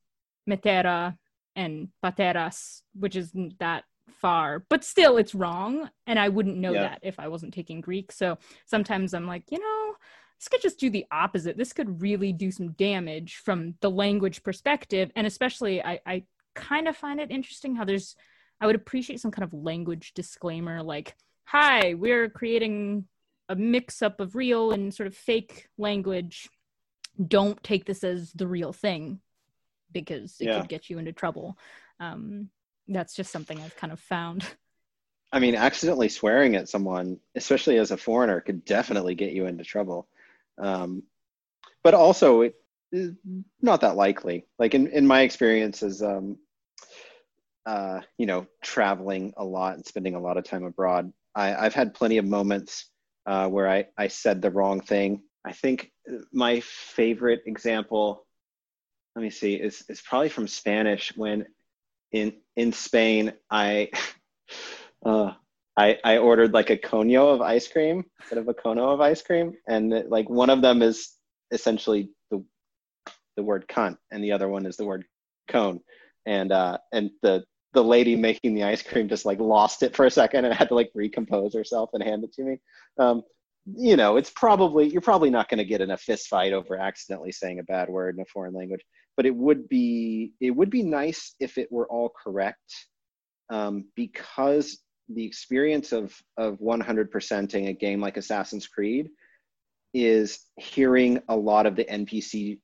metera and pateras, which isn't that far, but still it's wrong. And I wouldn't know yeah. that if I wasn't taking Greek. So sometimes I'm like, you know, this could just do the opposite. This could really do some damage from the language perspective. And especially, I, I kind of find it interesting how there's, I would appreciate some kind of language disclaimer like, hi, we're creating a mix up of real and sort of fake language. Don't take this as the real thing because it yeah. could get you into trouble. Um, that's just something I've kind of found. I mean, accidentally swearing at someone, especially as a foreigner, could definitely get you into trouble. Um, but also, it is not that likely. Like in, in my experience as, um, uh, you know, traveling a lot and spending a lot of time abroad, I, I've had plenty of moments uh, where I, I said the wrong thing. I think my favorite example, let me see, is, is probably from Spanish when in in Spain, I uh, I I ordered like a coño of ice cream instead of a cono of ice cream, and it, like one of them is essentially the the word cunt, and the other one is the word cone, and uh, and the the lady making the ice cream just like lost it for a second and had to like recompose herself and hand it to me. Um, you know, it's probably you're probably not going to get in a fist fight over accidentally saying a bad word in a foreign language but it would be it would be nice if it were all correct um, because the experience of of 100%ing a game like Assassin's Creed is hearing a lot of the NPC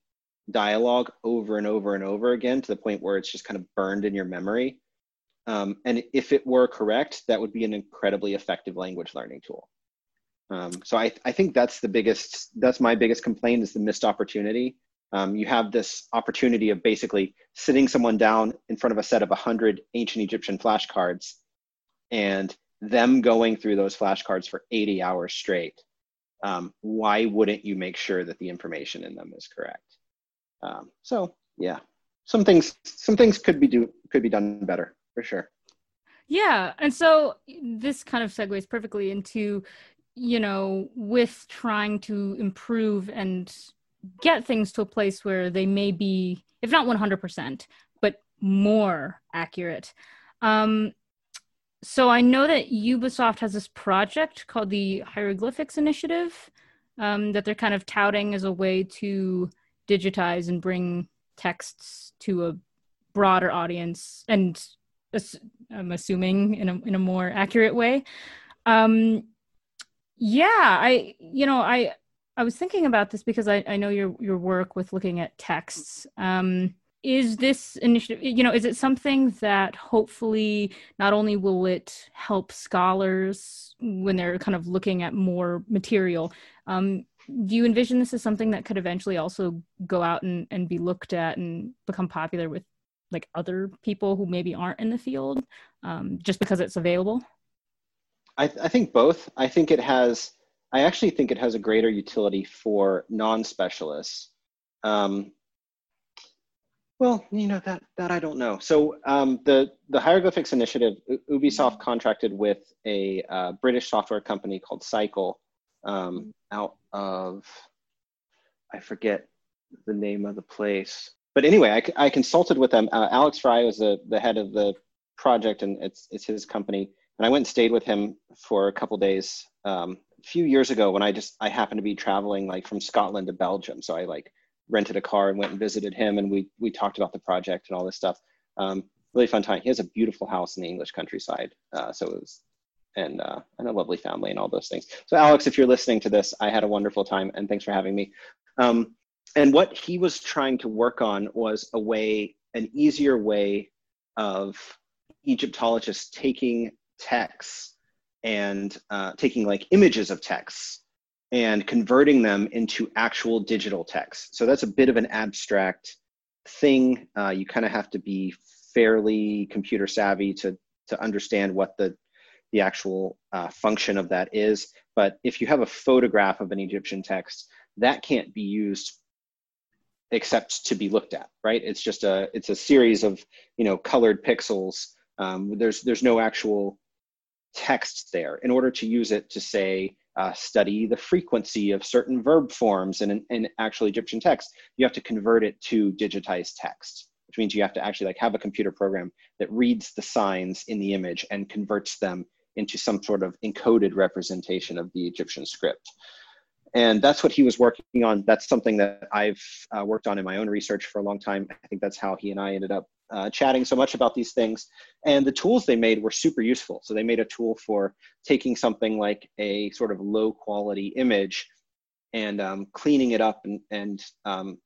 dialogue over and over and over again to the point where it's just kind of burned in your memory. Um, and if it were correct, that would be an incredibly effective language learning tool. Um, so I, I think that's the biggest, that's my biggest complaint is the missed opportunity um, you have this opportunity of basically sitting someone down in front of a set of 100 ancient Egyptian flashcards and them going through those flashcards for 80 hours straight. Um, why wouldn't you make sure that the information in them is correct? Um, so yeah, some things some things could be do could be done better for sure. Yeah, and so this kind of segues perfectly into you know with trying to improve and get things to a place where they may be, if not 100%, but more accurate. Um, so I know that Ubisoft has this project called the Hieroglyphics Initiative um, that they're kind of touting as a way to digitize and bring texts to a broader audience and I'm assuming in a in a more accurate way. Um, yeah, I you know I I was thinking about this because I, I know your your work with looking at texts. Um, is this initiative, you know, is it something that hopefully not only will it help scholars when they're kind of looking at more material, um, do you envision this as something that could eventually also go out and, and be looked at and become popular with like other people who maybe aren't in the field um, just because it's available? I, I think both. I think it has I actually think it has a greater utility for non-specialists. Um, well, you know that that I don't know. So um, the the hieroglyphics initiative, Ubisoft contracted with a uh, British software company called Psycle, um, out of I forget the name of the place. But anyway, I, I consulted with them. Uh, Alex Fry was the the head of the project, and it's it's his company. And I went and stayed with him for a couple days um, few years ago when I just I happened to be traveling like from Scotland to Belgium, so I like rented a car and went and visited him, and we we talked about the project and all this stuff. Um, really fun time. He has a beautiful house in the English countryside, uh, so it was and uh, and a lovely family and all those things. So Alex, if you're listening to this, I had a wonderful time and thanks for having me. Um, and what he was trying to work on was a way, an easier way of Egyptologists taking texts and uh, taking like images of texts and converting them into actual digital text. So that's a bit of an abstract thing. Uh, you kind of have to be fairly computer savvy to to understand what the the actual uh, function of that is. But if you have a photograph of an Egyptian text, that can't be used except to be looked at, right? It's just a it's a series of you know colored pixels. Um, there's there's no actual text there. In order to use it to say uh, study the frequency of certain verb forms in, in actual Egyptian text, you have to convert it to digitized text, which means you have to actually like have a computer program that reads the signs in the image and converts them into some sort of encoded representation of the Egyptian script. And that's what he was working on. That's something that I've uh, worked on in my own research for a long time. I think that's how he and I ended up uh, chatting so much about these things. And the tools they made were super useful. So they made a tool for taking something like a sort of low quality image and um, cleaning it up and, and um,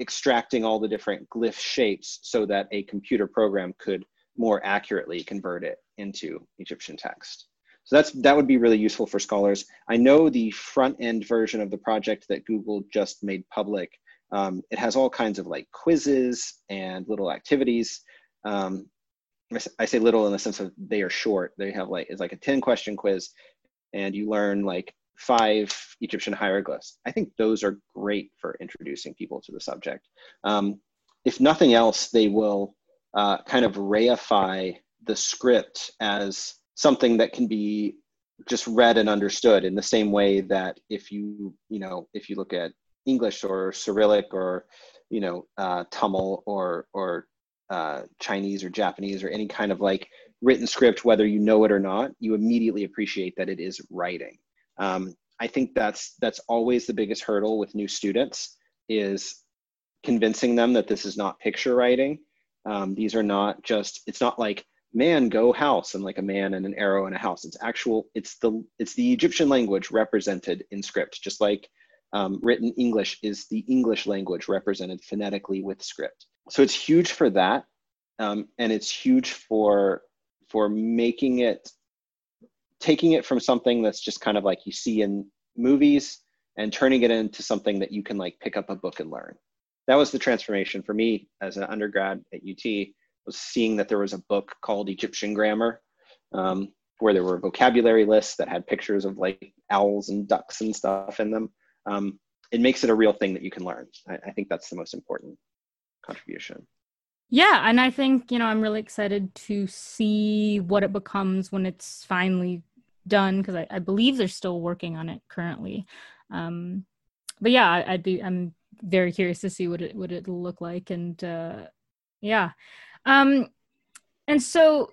extracting all the different glyph shapes so that a computer program could more accurately convert it into Egyptian text. So that's that would be really useful for scholars. I know the front end version of the project that Google just made public um, it has all kinds of like quizzes and little activities. Um, I say little in the sense of they are short. They have like it's like a 10 question quiz and you learn like five Egyptian hieroglyphs. I think those are great for introducing people to the subject. Um, if nothing else, they will uh, kind of reify the script as something that can be just read and understood in the same way that if you you know if you look at English or Cyrillic or you know uh, Tamil or or uh, Chinese or Japanese or any kind of like written script, whether you know it or not, you immediately appreciate that it is writing. Um, I think that's that's always the biggest hurdle with new students is convincing them that this is not picture writing. Um, these are not just. It's not like man go house and like a man and an arrow and a house. It's actual. It's the it's the Egyptian language represented in script, just like um, written English is the English language represented phonetically with script. So it's huge for that, um, and it's huge for for making it taking it from something that's just kind of like you see in movies and turning it into something that you can like pick up a book and learn. That was the transformation for me as an undergrad at UT was seeing that there was a book called Egyptian Grammar, um, where there were vocabulary lists that had pictures of like owls and ducks and stuff in them um, it makes it a real thing that you can learn. I, I think that's the most important contribution. Yeah, and I think, you know, I'm really excited to see what it becomes when it's finally done because I, I, believe they're still working on it currently. Um, but yeah, I, would be I'm very curious to see what it what it'll look like and uh, yeah. Um, and so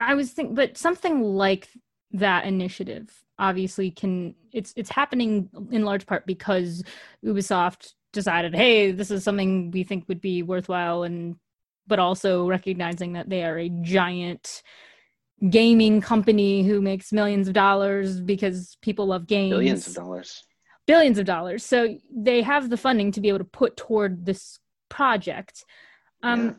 I was thinking, but something like that initiative obviously can it's it's happening in large part because Ubisoft decided, hey, this is something we think would be worthwhile and but also recognizing that they are a giant gaming company who makes millions of dollars because people love games. Billions of dollars. Billions of dollars. So they have the funding to be able to put toward this project. Um, yeah.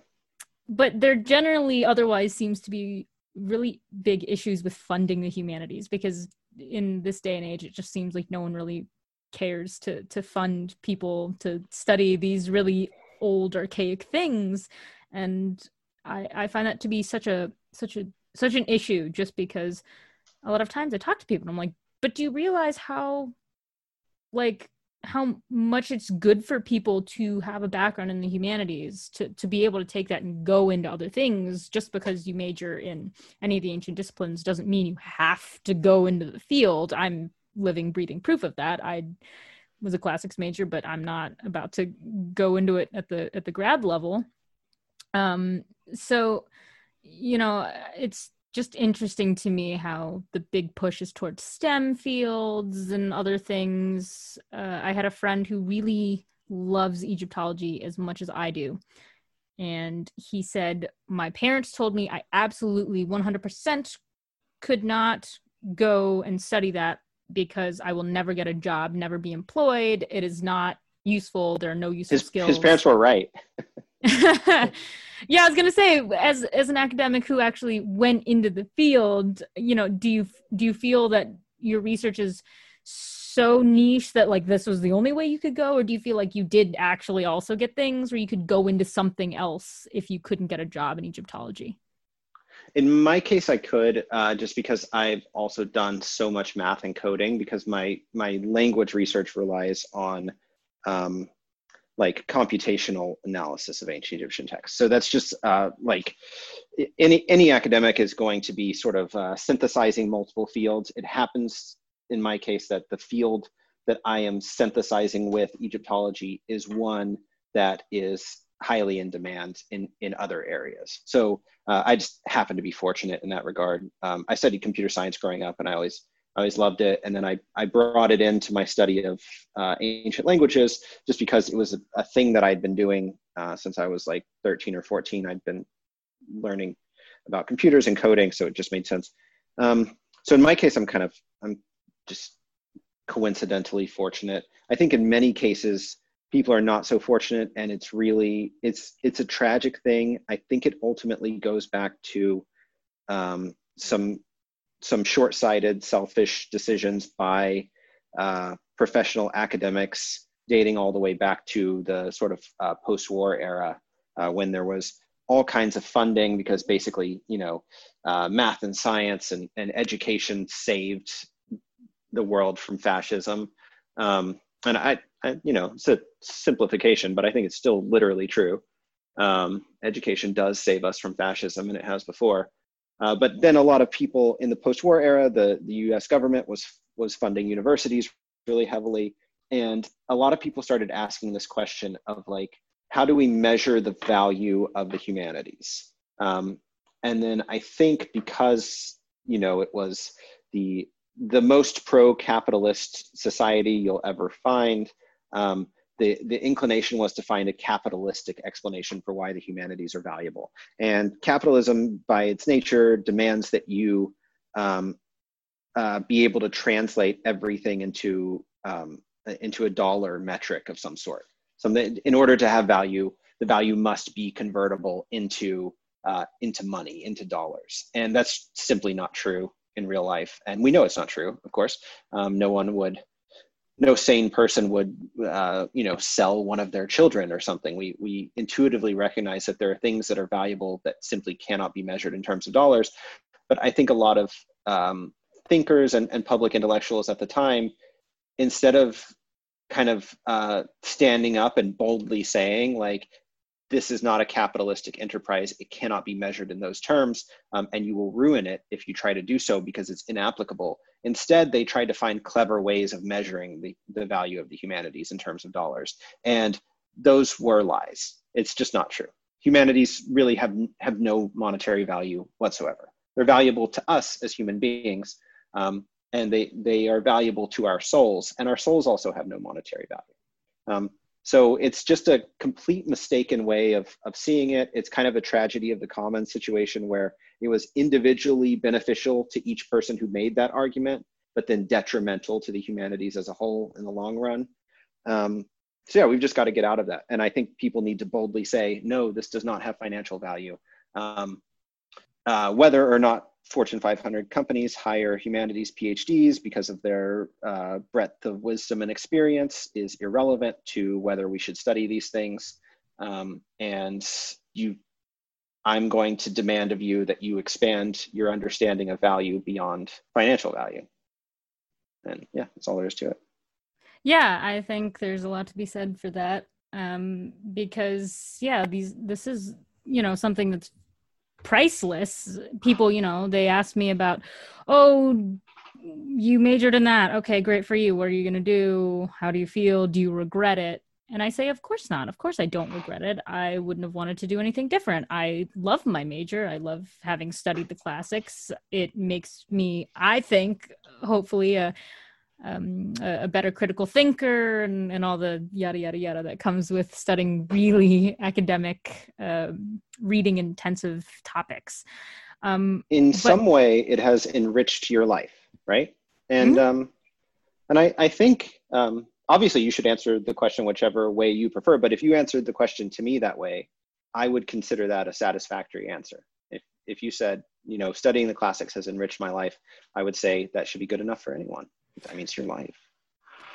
But there generally otherwise seems to be really big issues with funding the humanities because in this day and age it just seems like no one really cares to to fund people to study these really old archaic things. And i i find that to be such a such a such an issue just because a lot of times i talk to people and i'm like but do you realize how like how much it's good for people to have a background in the humanities to to be able to take that and go into other things. Just because you major in any of the ancient disciplines doesn't mean you have to go into the field. I'm living breathing proof of that. I was a classics major but i'm not about to go into it at the at the grad level. Um so you know it's just interesting to me how the big push is towards STEM fields and other things. Uh, I had a friend who really loves Egyptology as much as I do. And he said, My parents told me I absolutely 100% could not go and study that because I will never get a job, never be employed. It is not useful. There are no useful his, skills. His parents were right. yeah, I was gonna say, as as an academic who actually went into the field, you know, do you do you feel that your research is so niche that like this was the only way you could go, or do you feel like you did actually also get things where you could go into something else if you couldn't get a job in Egyptology? In my case, I could uh, just because I've also done so much math and coding because my my language research relies on um, like computational analysis of ancient Egyptian texts. So that's just uh, like any any academic is going to be sort of uh, synthesizing multiple fields. It happens in my case that the field that I am synthesizing with Egyptology is one that is highly in demand in in other areas. So uh, I just happen to be fortunate in that regard. Um, I studied computer science growing up, and I always I always loved it. And then I, I brought it into my study of uh, ancient languages just because it was a, a thing that I'd been doing uh, since I was like 13 or 14. I'd been learning about computers and coding, so it just made sense. Um, so in my case, I'm kind of, I'm just coincidentally fortunate. I think in many cases, people are not so fortunate and it's really, it's, it's a tragic thing. I think it ultimately goes back to um, some some short-sighted, selfish decisions by uh, professional academics dating all the way back to the sort of uh, post-war era uh, when there was all kinds of funding because basically, you know, uh, math and science and, and education saved the world from fascism. Um, and I, I, you know, it's a simplification, but I think it's still literally true. Um, education does save us from fascism, and it has before. Uh, but then a lot of people in the post-war era, the, the U.S. government was was funding universities really heavily, and a lot of people started asking this question of like, how do we measure the value of the humanities? Um, and then I think because you know it was the the most pro-capitalist society you'll ever find. Um, the, the inclination was to find a capitalistic explanation for why the humanities are valuable. And capitalism, by its nature, demands that you um, uh, be able to translate everything into um, into a dollar metric of some sort. Something in order to have value, the value must be convertible into uh, into money, into dollars, and that's simply not true in real life. And we know it's not true. Of course, um, no one would no sane person would uh, you know sell one of their children or something we we intuitively recognize that there are things that are valuable that simply cannot be measured in terms of dollars but i think a lot of um, thinkers and, and public intellectuals at the time instead of kind of uh, standing up and boldly saying like this is not a capitalistic enterprise. It cannot be measured in those terms, um, and you will ruin it if you try to do so because it's inapplicable. Instead, they tried to find clever ways of measuring the, the value of the humanities in terms of dollars. And those were lies. It's just not true. Humanities really have, have no monetary value whatsoever. They're valuable to us as human beings, um, and they, they are valuable to our souls, and our souls also have no monetary value. Um, so it's just a complete mistaken way of, of seeing it. It's kind of a tragedy of the commons situation where it was individually beneficial to each person who made that argument, but then detrimental to the humanities as a whole in the long run. Um, so yeah, we've just got to get out of that. And I think people need to boldly say, no, this does not have financial value. Um, uh, whether or not Fortune 500 companies hire humanities PhDs because of their uh, breadth of wisdom and experience is irrelevant to whether we should study these things. Um, and you, I'm going to demand of you that you expand your understanding of value beyond financial value. And yeah, that's all there is to it. Yeah, I think there's a lot to be said for that. Um, because yeah, these this is you know something that's priceless. People you know they ask me about oh you majored in that. Okay great for you. What are you going to do? How do you feel? Do you regret it? And i say of course not. Of course i don't regret it. I wouldn't have wanted to do anything different. I love my major. I love having studied the classics. It makes me i think hopefully a um, a, a, better critical thinker and, and all the yada yada yada that comes with studying really academic um, reading intensive topics Um, in but- some way, it has enriched your life, right? And Mm-hmm. um, and I I think um, obviously you should answer the question whichever way you prefer. But if you answered the question to me that way, I would consider that a satisfactory answer. If if you said you know studying the classics has enriched my life, I would say that should be good enough for anyone. That means your life.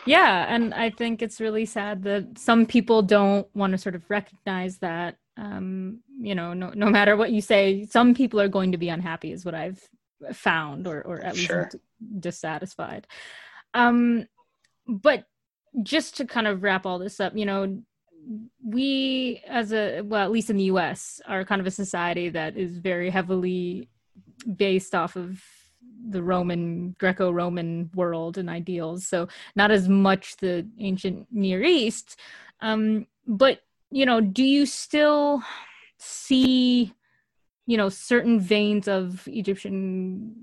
Yeah, and I think it's really sad that some people don't want to sort of recognize that. Um, you know, no, no matter what you say, some people are going to be unhappy, is what I've found, or or at Sure. least dissatisfied. Um, but just to kind of wrap all this up, you know, we as a well, at least in the U.S., are kind of a society that is very heavily based off of the Roman, Greco-Roman world and ideals. So not as much the ancient Near East. Um, but you know, do you still see, you know, certain veins of Egyptian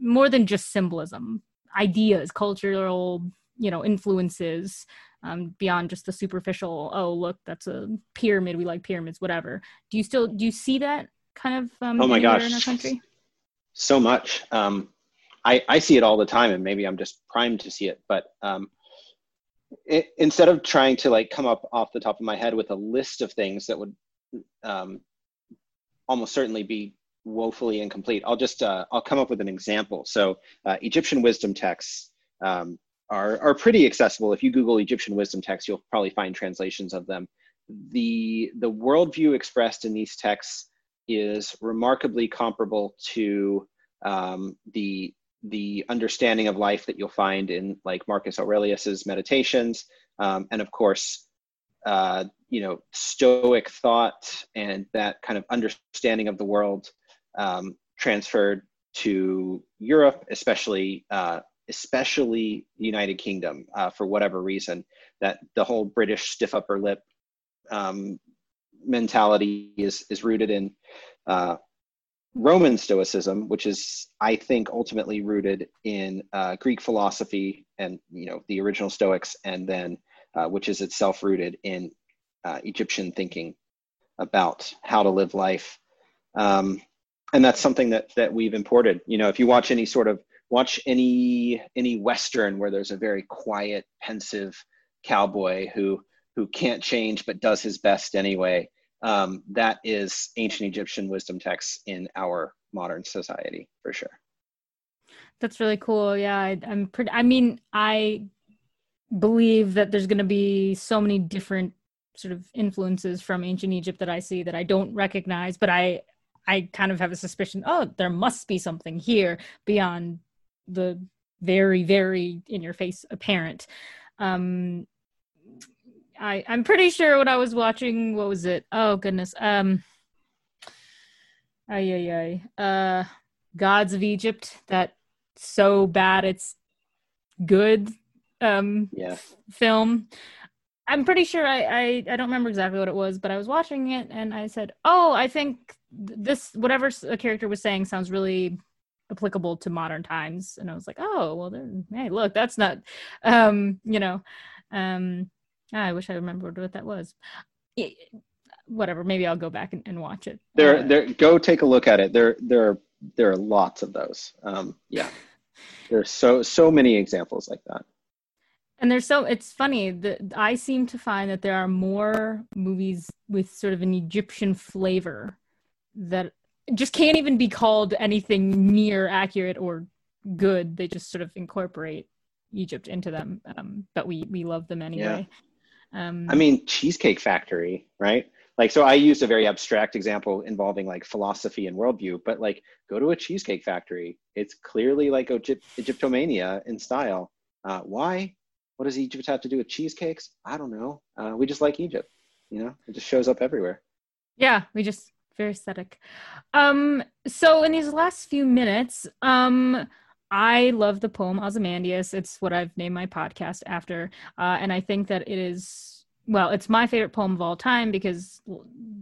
more than just symbolism, ideas, cultural, you know, influences um, beyond just the superficial. Oh, look, that's a pyramid. We like pyramids, whatever. Do you still do you see that kind of um, Oh my gosh. in our country? So much. Um, I, I see it all the time, and maybe I'm just primed to see it. But um, it, instead of trying to like come up off the top of my head with a list of things that would um, almost certainly be woefully incomplete, I'll just uh, I'll come up with an example. So uh, Egyptian wisdom texts um, are are pretty accessible. If you Google Egyptian wisdom texts, you'll probably find translations of them. The the worldview expressed in these texts is remarkably comparable to um, the the understanding of life that you'll find in like Marcus Aurelius's Meditations, um, and of course, uh, you know, Stoic thought and that kind of understanding of the world um, transferred to Europe, especially uh, especially the United Kingdom, uh, for whatever reason. That the whole British stiff upper lip um, mentality is is rooted in uh, Roman Stoicism, which is, I think, ultimately rooted in uh, Greek philosophy and you know the original Stoics, and then uh, which is itself rooted in uh, Egyptian thinking about how to live life, um, and that's something that that we've imported. You know, if you watch any sort of watch any any western where there's a very quiet, pensive cowboy who who can't change but does his best anyway um, that is ancient Egyptian wisdom texts in our modern society for sure. That's really cool. Yeah, I, I'm pretty. I mean, I believe that there's going to be so many different sort of influences from ancient Egypt that I see that I don't recognize, but I I kind of have a suspicion. Oh, there must be something here beyond the very very in your face apparent. Um, I I'm pretty sure when I was watching, what was it? Oh goodness. Um. Ay ay ay. Uh, Gods of Egypt. That so bad it's good. Um, Yeah. f- film. I'm pretty sure I, I I don't remember exactly what it was, but I was watching it and I said, "Oh, I think th- this whatever a character was saying sounds really applicable to modern times." And I was like, "Oh, well, then, hey, look, that's not, um, you know, um, I wish I remembered what that was. Whatever, maybe I'll go back and, and watch it. There, Uh, there. Go take a look at it. There, there are there are lots of those. Um, yeah, there's so so many examples like that. And there's so it's funny that I seem to find that there are more movies with sort of an Egyptian flavor that just can't even be called anything near accurate or good. They just sort of incorporate Egypt into them, um, but we we love them anyway. Um, I mean, Cheesecake Factory, right? Like, so I used a very abstract example involving like philosophy and worldview, but like, go to a Cheesecake Factory. It's clearly like Egypt- Egyptomania in style. Uh, why? What does Egypt have to do with cheesecakes? I don't know. Uh, we just like Egypt. You know, it just shows up everywhere. Yeah, we just very aesthetic. Um, so in these last few minutes, um, I love the poem Ozymandias. It's what I've named my podcast after, uh, and I think that it is well, it's my favorite poem of all time because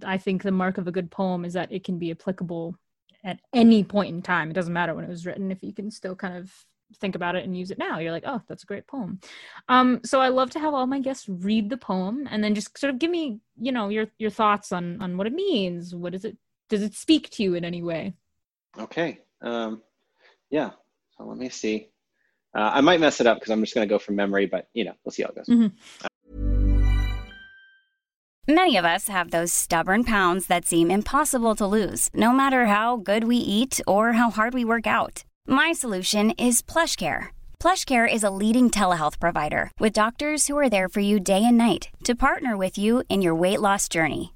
I think the mark of a good poem is that it can be applicable at any point in time. It doesn't matter when it was written if you can still kind of think about it and use it now. You're like, oh, that's a great poem. Um, so I love to have all my guests read the poem and then just sort of give me, you know, your your thoughts on on what it means. What is it? Does it speak to you in any way? Okay. Um, yeah. So let me see. Uh, I might mess it up because I'm just going to go from memory, but you know, we'll see how it goes. Mm-hmm. Many of us have those stubborn pounds that seem impossible to lose, no matter how good we eat or how hard we work out. My solution is PlushCare. PlushCare is a leading telehealth provider with doctors who are there for you day and night to partner with you in your weight loss journey.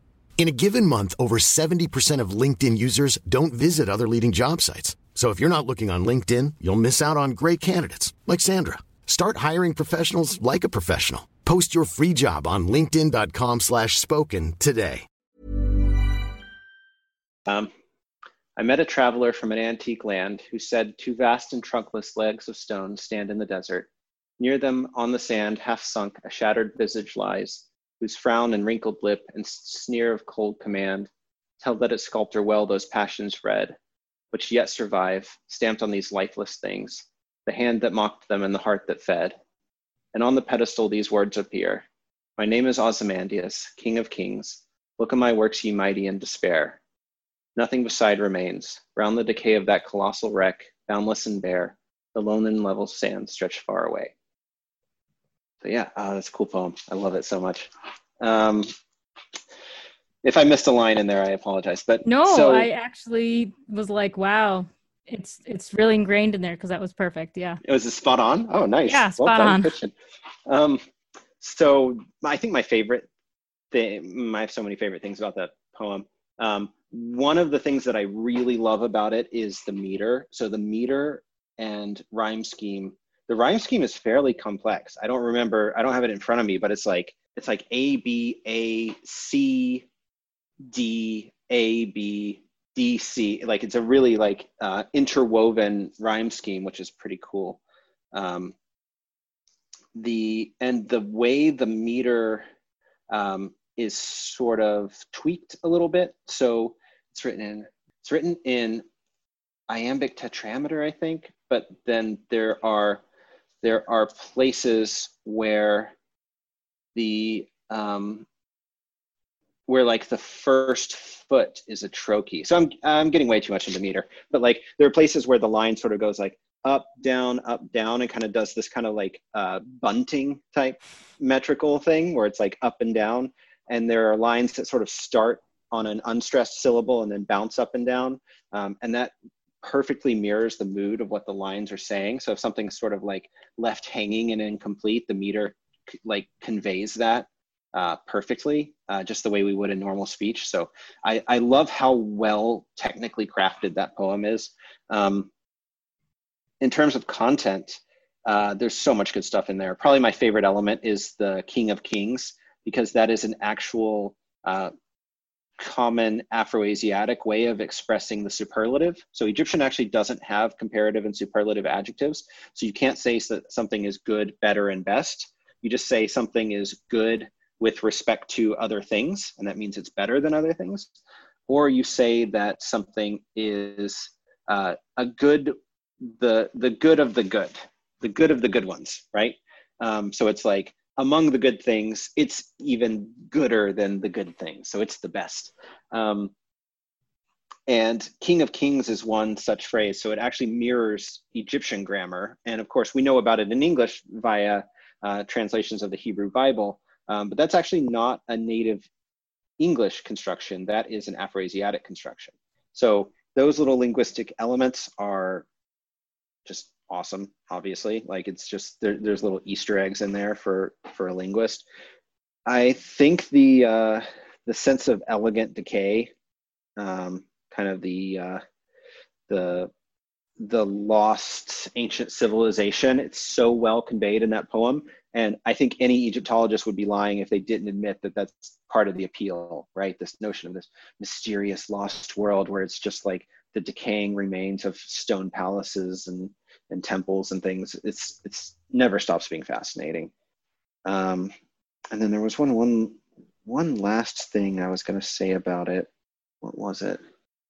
In a given month, over 70% of LinkedIn users don't visit other leading job sites. So if you're not looking on LinkedIn, you'll miss out on great candidates like Sandra. Start hiring professionals like a professional. Post your free job on linkedin.com slash spoken today. Um, I met a traveler from an antique land who said two vast and trunkless legs of stone stand in the desert. Near them, on the sand, half sunk, a shattered visage lies, whose frown and wrinkled lip and sneer of cold command tell that its sculptor well those passions read, which yet survive, stamped on these lifeless things, the hand that mocked them and the heart that fed. And on the pedestal these words appear My name is Ozymandias, King of Kings. Look on my works, ye mighty, in despair. Nothing beside remains. Round the decay of that colossal wreck, boundless and bare, the lone and level sands stretch far away. So yeah, uh, that's a cool poem. I love it so much. Um, if I missed a line in there, I apologize. But no, so, I actually was like, wow, it's it's really ingrained in there because that was perfect. Yeah. It was a spot on. Oh, nice. Yeah, spot well on. Um, so I think my favorite thing, I have so many favorite things about that poem. Um, one of the things that I really love about it is the meter. So the meter and rhyme scheme. The rhyme scheme is fairly complex. I don't remember. I don't have it in front of me, but it's like it's like A B A C D A B D C. Like it's a really like uh, interwoven rhyme scheme, which is pretty cool. Um, the and the way the meter um, is sort of tweaked a little bit. So it's written in it's written in iambic tetrameter, I think, but then there are there are places where the um, where like the first foot is a trochee. So I'm I'm getting way too much into meter, but like there are places where the line sort of goes like up down up down and kind of does this kind of like uh, bunting type metrical thing where it's like up and down, and there are lines that sort of start on an unstressed syllable and then bounce up and down, um, and that perfectly mirrors the mood of what the lines are saying. So if something's sort of like left hanging and incomplete, the meter like conveys that uh, perfectly, uh, just the way we would in normal speech. So I, I love how well technically crafted that poem is. Um, in terms of content, uh, there's so much good stuff in there. Probably my favorite element is the King of Kings, because that is an actual uh, common Afroasiatic way of expressing the superlative. So Egyptian actually doesn't have comparative and superlative adjectives. So you can't say that something is good, better, and best. You just say something is good with respect to other things, and that means it's better than other things. Or you say that something is uh, a good, the the good of the good, the good of the good ones, right? Um, so it's like among the good things, it's even gooder than the good things. So it's the best. Um, and King of Kings is one such phrase. So it actually mirrors Egyptian grammar. And of course, we know about it in English via uh, translations of the Hebrew Bible. Um, but that's actually not a native English construction. That is an Afroasiatic construction. So those little linguistic elements are just awesome obviously. Like it's just there, there's little easter eggs in there for for a linguist. I think the uh the sense of elegant decay um kind of the uh the the lost ancient civilization it's so well conveyed in that poem. And i think any egyptologist would be lying if they didn't admit that that's part of the appeal right? This notion of this mysterious lost world where it's just like the decaying remains of stone palaces and and temples and things. It's it's never stops being fascinating. Um, and then there was one one one last thing I was going to say about it. What was it?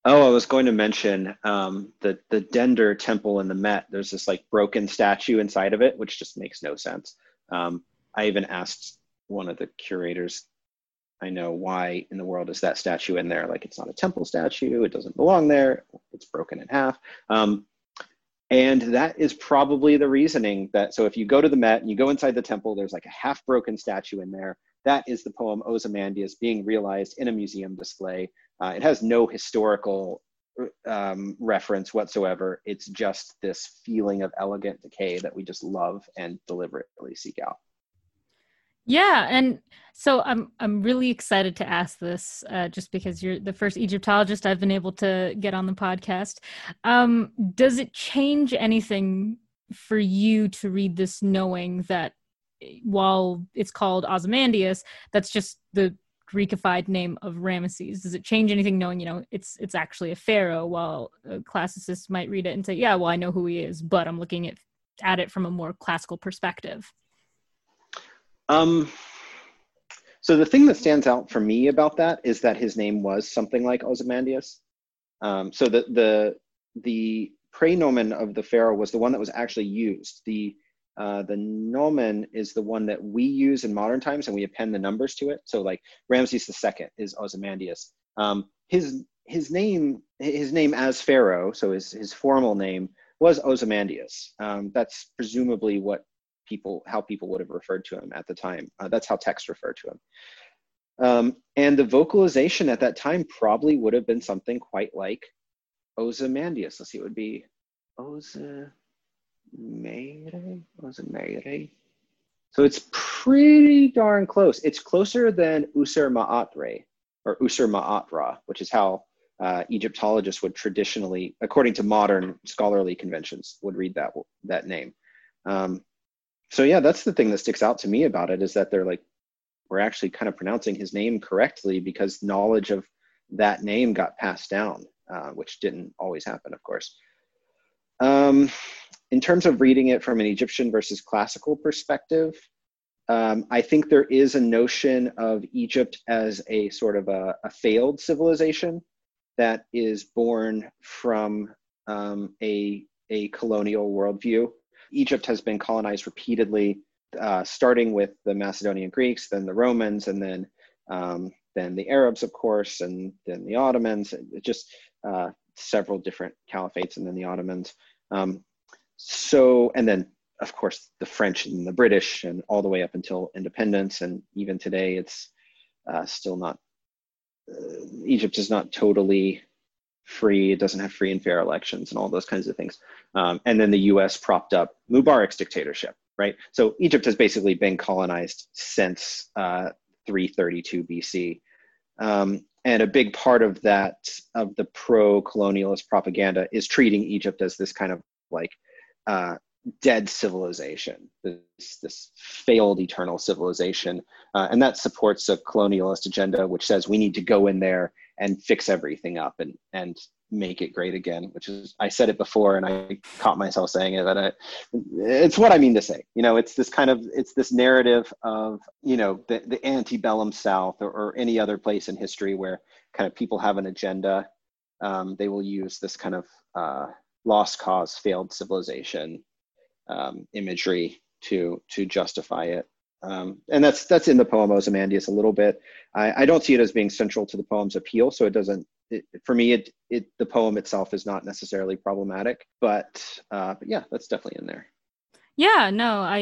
Oh, I was going to mention um, the the Dendur Temple in the Met. There's this like broken statue inside of it, which just makes no sense. Um, I even asked one of the curators I know why in the world is that statue in there? Like it's not a temple statue. It doesn't belong there. It's broken in half. Um, and that is probably the reasoning that, so if you go to the Met and you go inside the temple, there's like a half broken statue in there. That is the poem Ozymandias being realized in a museum display. Uh, it has no historical um, reference whatsoever. It's just this feeling of elegant decay that we just love and deliberately seek out. Yeah, and so I'm I'm really excited to ask this, uh, just because you're the first Egyptologist I've been able to get on the podcast. Um, does it change anything for you to read this, knowing that eh, while it's called Ozymandias, that's just the Greekified name of Ramesses? Does it change anything knowing you know it's it's actually a pharaoh? While a classicist might read it and say, yeah, well, I know who he is, but I'm looking at at it from a more classical perspective. Um, so the thing that stands out for me about that is that his name was something like Ozymandias. Um, so the the the praenomen of the pharaoh was the one that was actually used. The uh, the nomen is the one that we use in modern times, and we append the numbers to it. So like Ramses II is Ozymandias. Um, his his name his name as pharaoh, so his his formal name was Ozymandias. Um, that's presumably what people how people would have referred to him at the time. Uh, that's how text referred to him. Um, and the vocalization at that time probably would have been something quite like Ozymandias. Let's see, it would be Ozamere, Ozamere. So it's pretty darn close. It's closer than Usur Ma'atre or Usur Ma'atra, which is how uh, Egyptologists would traditionally, according to modern scholarly conventions, would read that that name. Um, so yeah, that's the thing that sticks out to me about it is that they're like, we're actually kind of pronouncing his name correctly because knowledge of that name got passed down, uh, which didn't always happen, of course. Um, in terms of reading it from an Egyptian versus classical perspective, um, I think there is a notion of Egypt as a sort of a, a failed civilization that is born from um, a, a colonial worldview Egypt has been colonized repeatedly, uh, starting with the Macedonian Greeks, then the Romans, and then um, then the Arabs, of course, and then the Ottomans. Just uh, several different caliphates, and then the Ottomans. Um, so, and then of course the French and the British, and all the way up until independence, and even today, it's uh, still not. Uh, Egypt is not totally free, it doesn't have free and fair elections and all those kinds of things. Um, and then the US propped up Mubarak's dictatorship, right? So Egypt has basically been colonized since uh, 332 BC. Um, and a big part of that, of the pro colonialist propaganda, is treating Egypt as this kind of like uh, dead civilization, this, this failed eternal civilization. Uh, and that supports a colonialist agenda, which says we need to go in there and fix everything up and and make it great again which is i said it before and i caught myself saying it but I, it's what i mean to say. You know it's this kind of it's this narrative of you know the, the antebellum south or, or any other place in history where kind of people have an agenda. Um, they will use this kind of uh, lost cause failed civilization um, imagery to to justify it um, and that's that's in the poem Ozymandias a little bit. I, I, don't see it as being central to the poem's appeal, so it doesn't. It, for me, it it the poem itself is not necessarily problematic, but uh, but yeah, that's definitely in there. Yeah, no, I,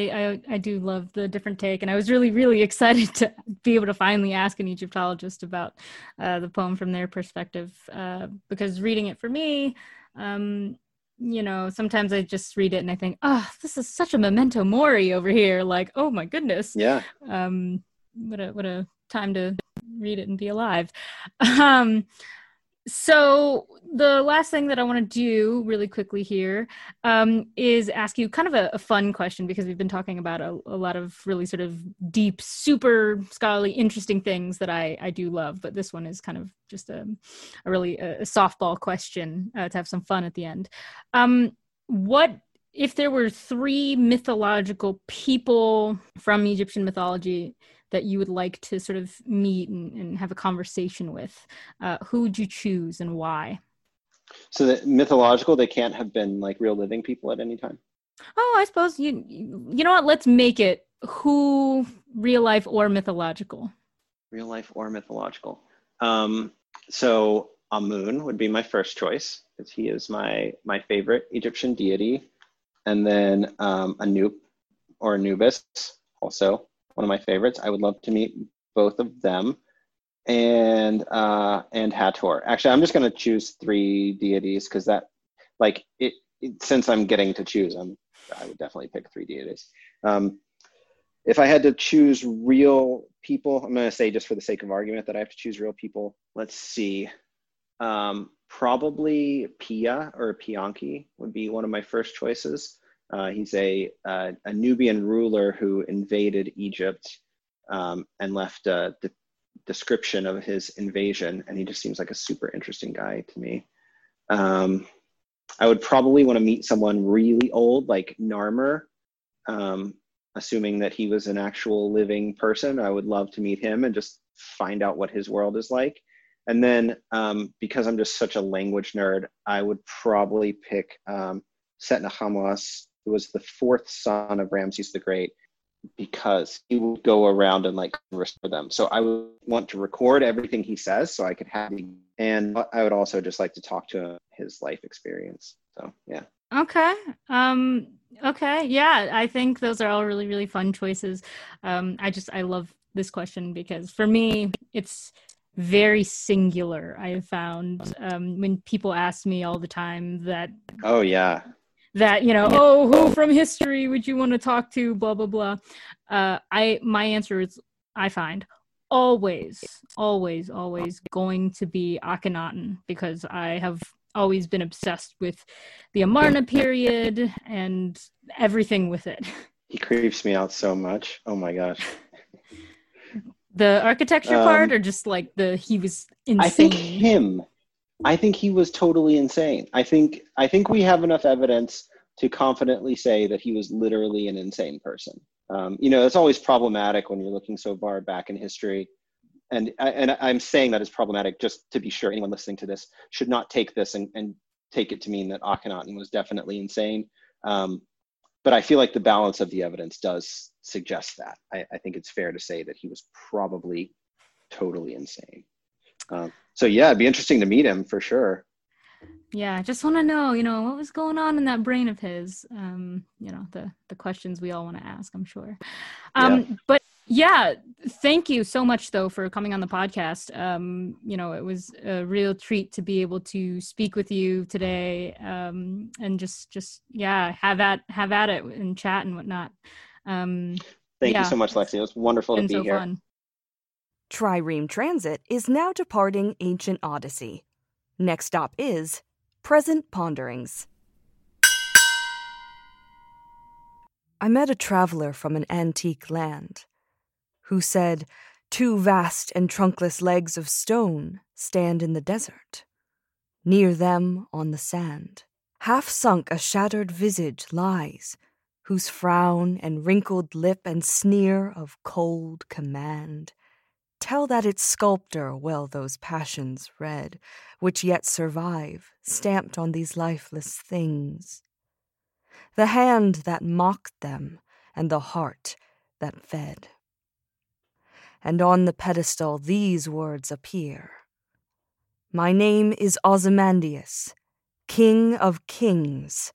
I I do love the different take, and I was really really excited to be able to finally ask an Egyptologist about uh, the poem from their perspective, uh, because reading it for me. Um, you know, sometimes I just read it and I think, oh, this is such a memento mori over here. Like, oh my goodness. Yeah. Um, what a what a time to read it and be alive. Um, so the last thing that I want to do really quickly here um, is ask you kind of a, a, fun question because we've been talking about a, a, lot of really sort of deep, super scholarly, interesting things that I, I do love. But this one is kind of just a, a really a, softball question uh, to have some fun at the end. Um, what if there were three mythological people from Egyptian mythology that you would like to sort of meet and, and have a conversation with, uh, who would you choose and why? So the mythological, they can't have been like real living people at any time. Oh, I suppose you. You know what? Let's make it who real life or mythological. Real life or mythological. Um, so Amun would be my first choice because he is my my favorite Egyptian deity, and then um, Anup or Anubis also one of my favorites. I would love to meet both of them and uh, and Hathor Actually, I'm just going to choose three deities because that, like, it, it, Since I'm getting to choose, I'm I would definitely pick three deities. Um, if I had to choose real people, I'm going to say just for the sake of argument that I have to choose real people. Let's see. Um, probably Piye or Piankhi would be one of my first choices. Uh, he's a, uh, a Nubian ruler who invaded Egypt um, and left a de- description of his invasion. And he just seems like a super interesting guy to me. Um, I would probably want to meet someone really old, like Narmer, um, assuming that he was an actual living person. I would love to meet him and just find out what his world is like. And then, um, because I'm just such a language nerd, I would probably pick um, who was the fourth son of Ramses the Great, because he would go around and like restore them. So I would want to record everything he says so I could have, and I would also just like to talk to his life experience. So yeah. Okay. Um. Okay. Yeah, I think those are all really really fun choices. Um. I just I love this question because for me it's very singular. I have found um, when people ask me all the time that. Oh yeah that you know oh who from history would you want to talk to? blah blah blah. Uh i my answer is i find always always always going to be akhenaten because i have always been obsessed with the amarna period and everything with it. He creeps me out so much. Oh my gosh. The architecture um, part or just like the he was insane i think him I think he was totally insane. I think I think we have enough evidence to confidently say that he was literally an insane person. Um, you know, it's always problematic when you're looking so far back in history. And, and I'm saying that is problematic just to be sure anyone listening to this should not take this and, and take it to mean that Akhenaten was definitely insane. Um, but I feel like the balance of the evidence does suggest that. I, I think it's fair to say that he was probably totally insane. Um, so yeah, it'd be interesting to meet him for sure. Yeah, I just want to know, you know, what was going on in that brain of his. Um, you know, the the questions we all want to ask, I'm sure. Um, yeah. but yeah, thank you so much though for coming on the podcast. Um, you know, it was a real treat to be able to speak with you today. Um, and just just yeah, have at have at it and chat and whatnot. Um, thank yeah. you so much, Lexi. It was wonderful to be so here. Fun. Trireme Transit is now departing Ancient Odyssey. Next stop is Present Ponderings. I met a traveler from an antique land who said, Two vast and trunkless legs of stone stand in the desert. Near them, on the sand, half sunk a shattered visage lies, whose frown and wrinkled lip and sneer of cold command Tell that its sculptor well those passions read, which yet survive, stamped on these lifeless things. The hand that mocked them, and the heart that fed. And on the pedestal these words appear My name is Ozymandias, King of Kings.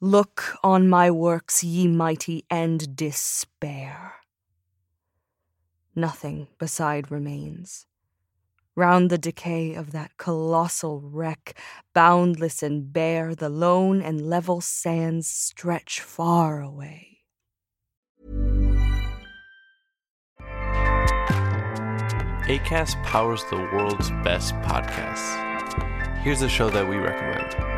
Look on my works, ye mighty, and despair nothing beside remains. Round the decay of that colossal wreck, boundless and bare, the lone and level sands stretch far away. ACAST powers the world's best podcasts here's a show that we recommend.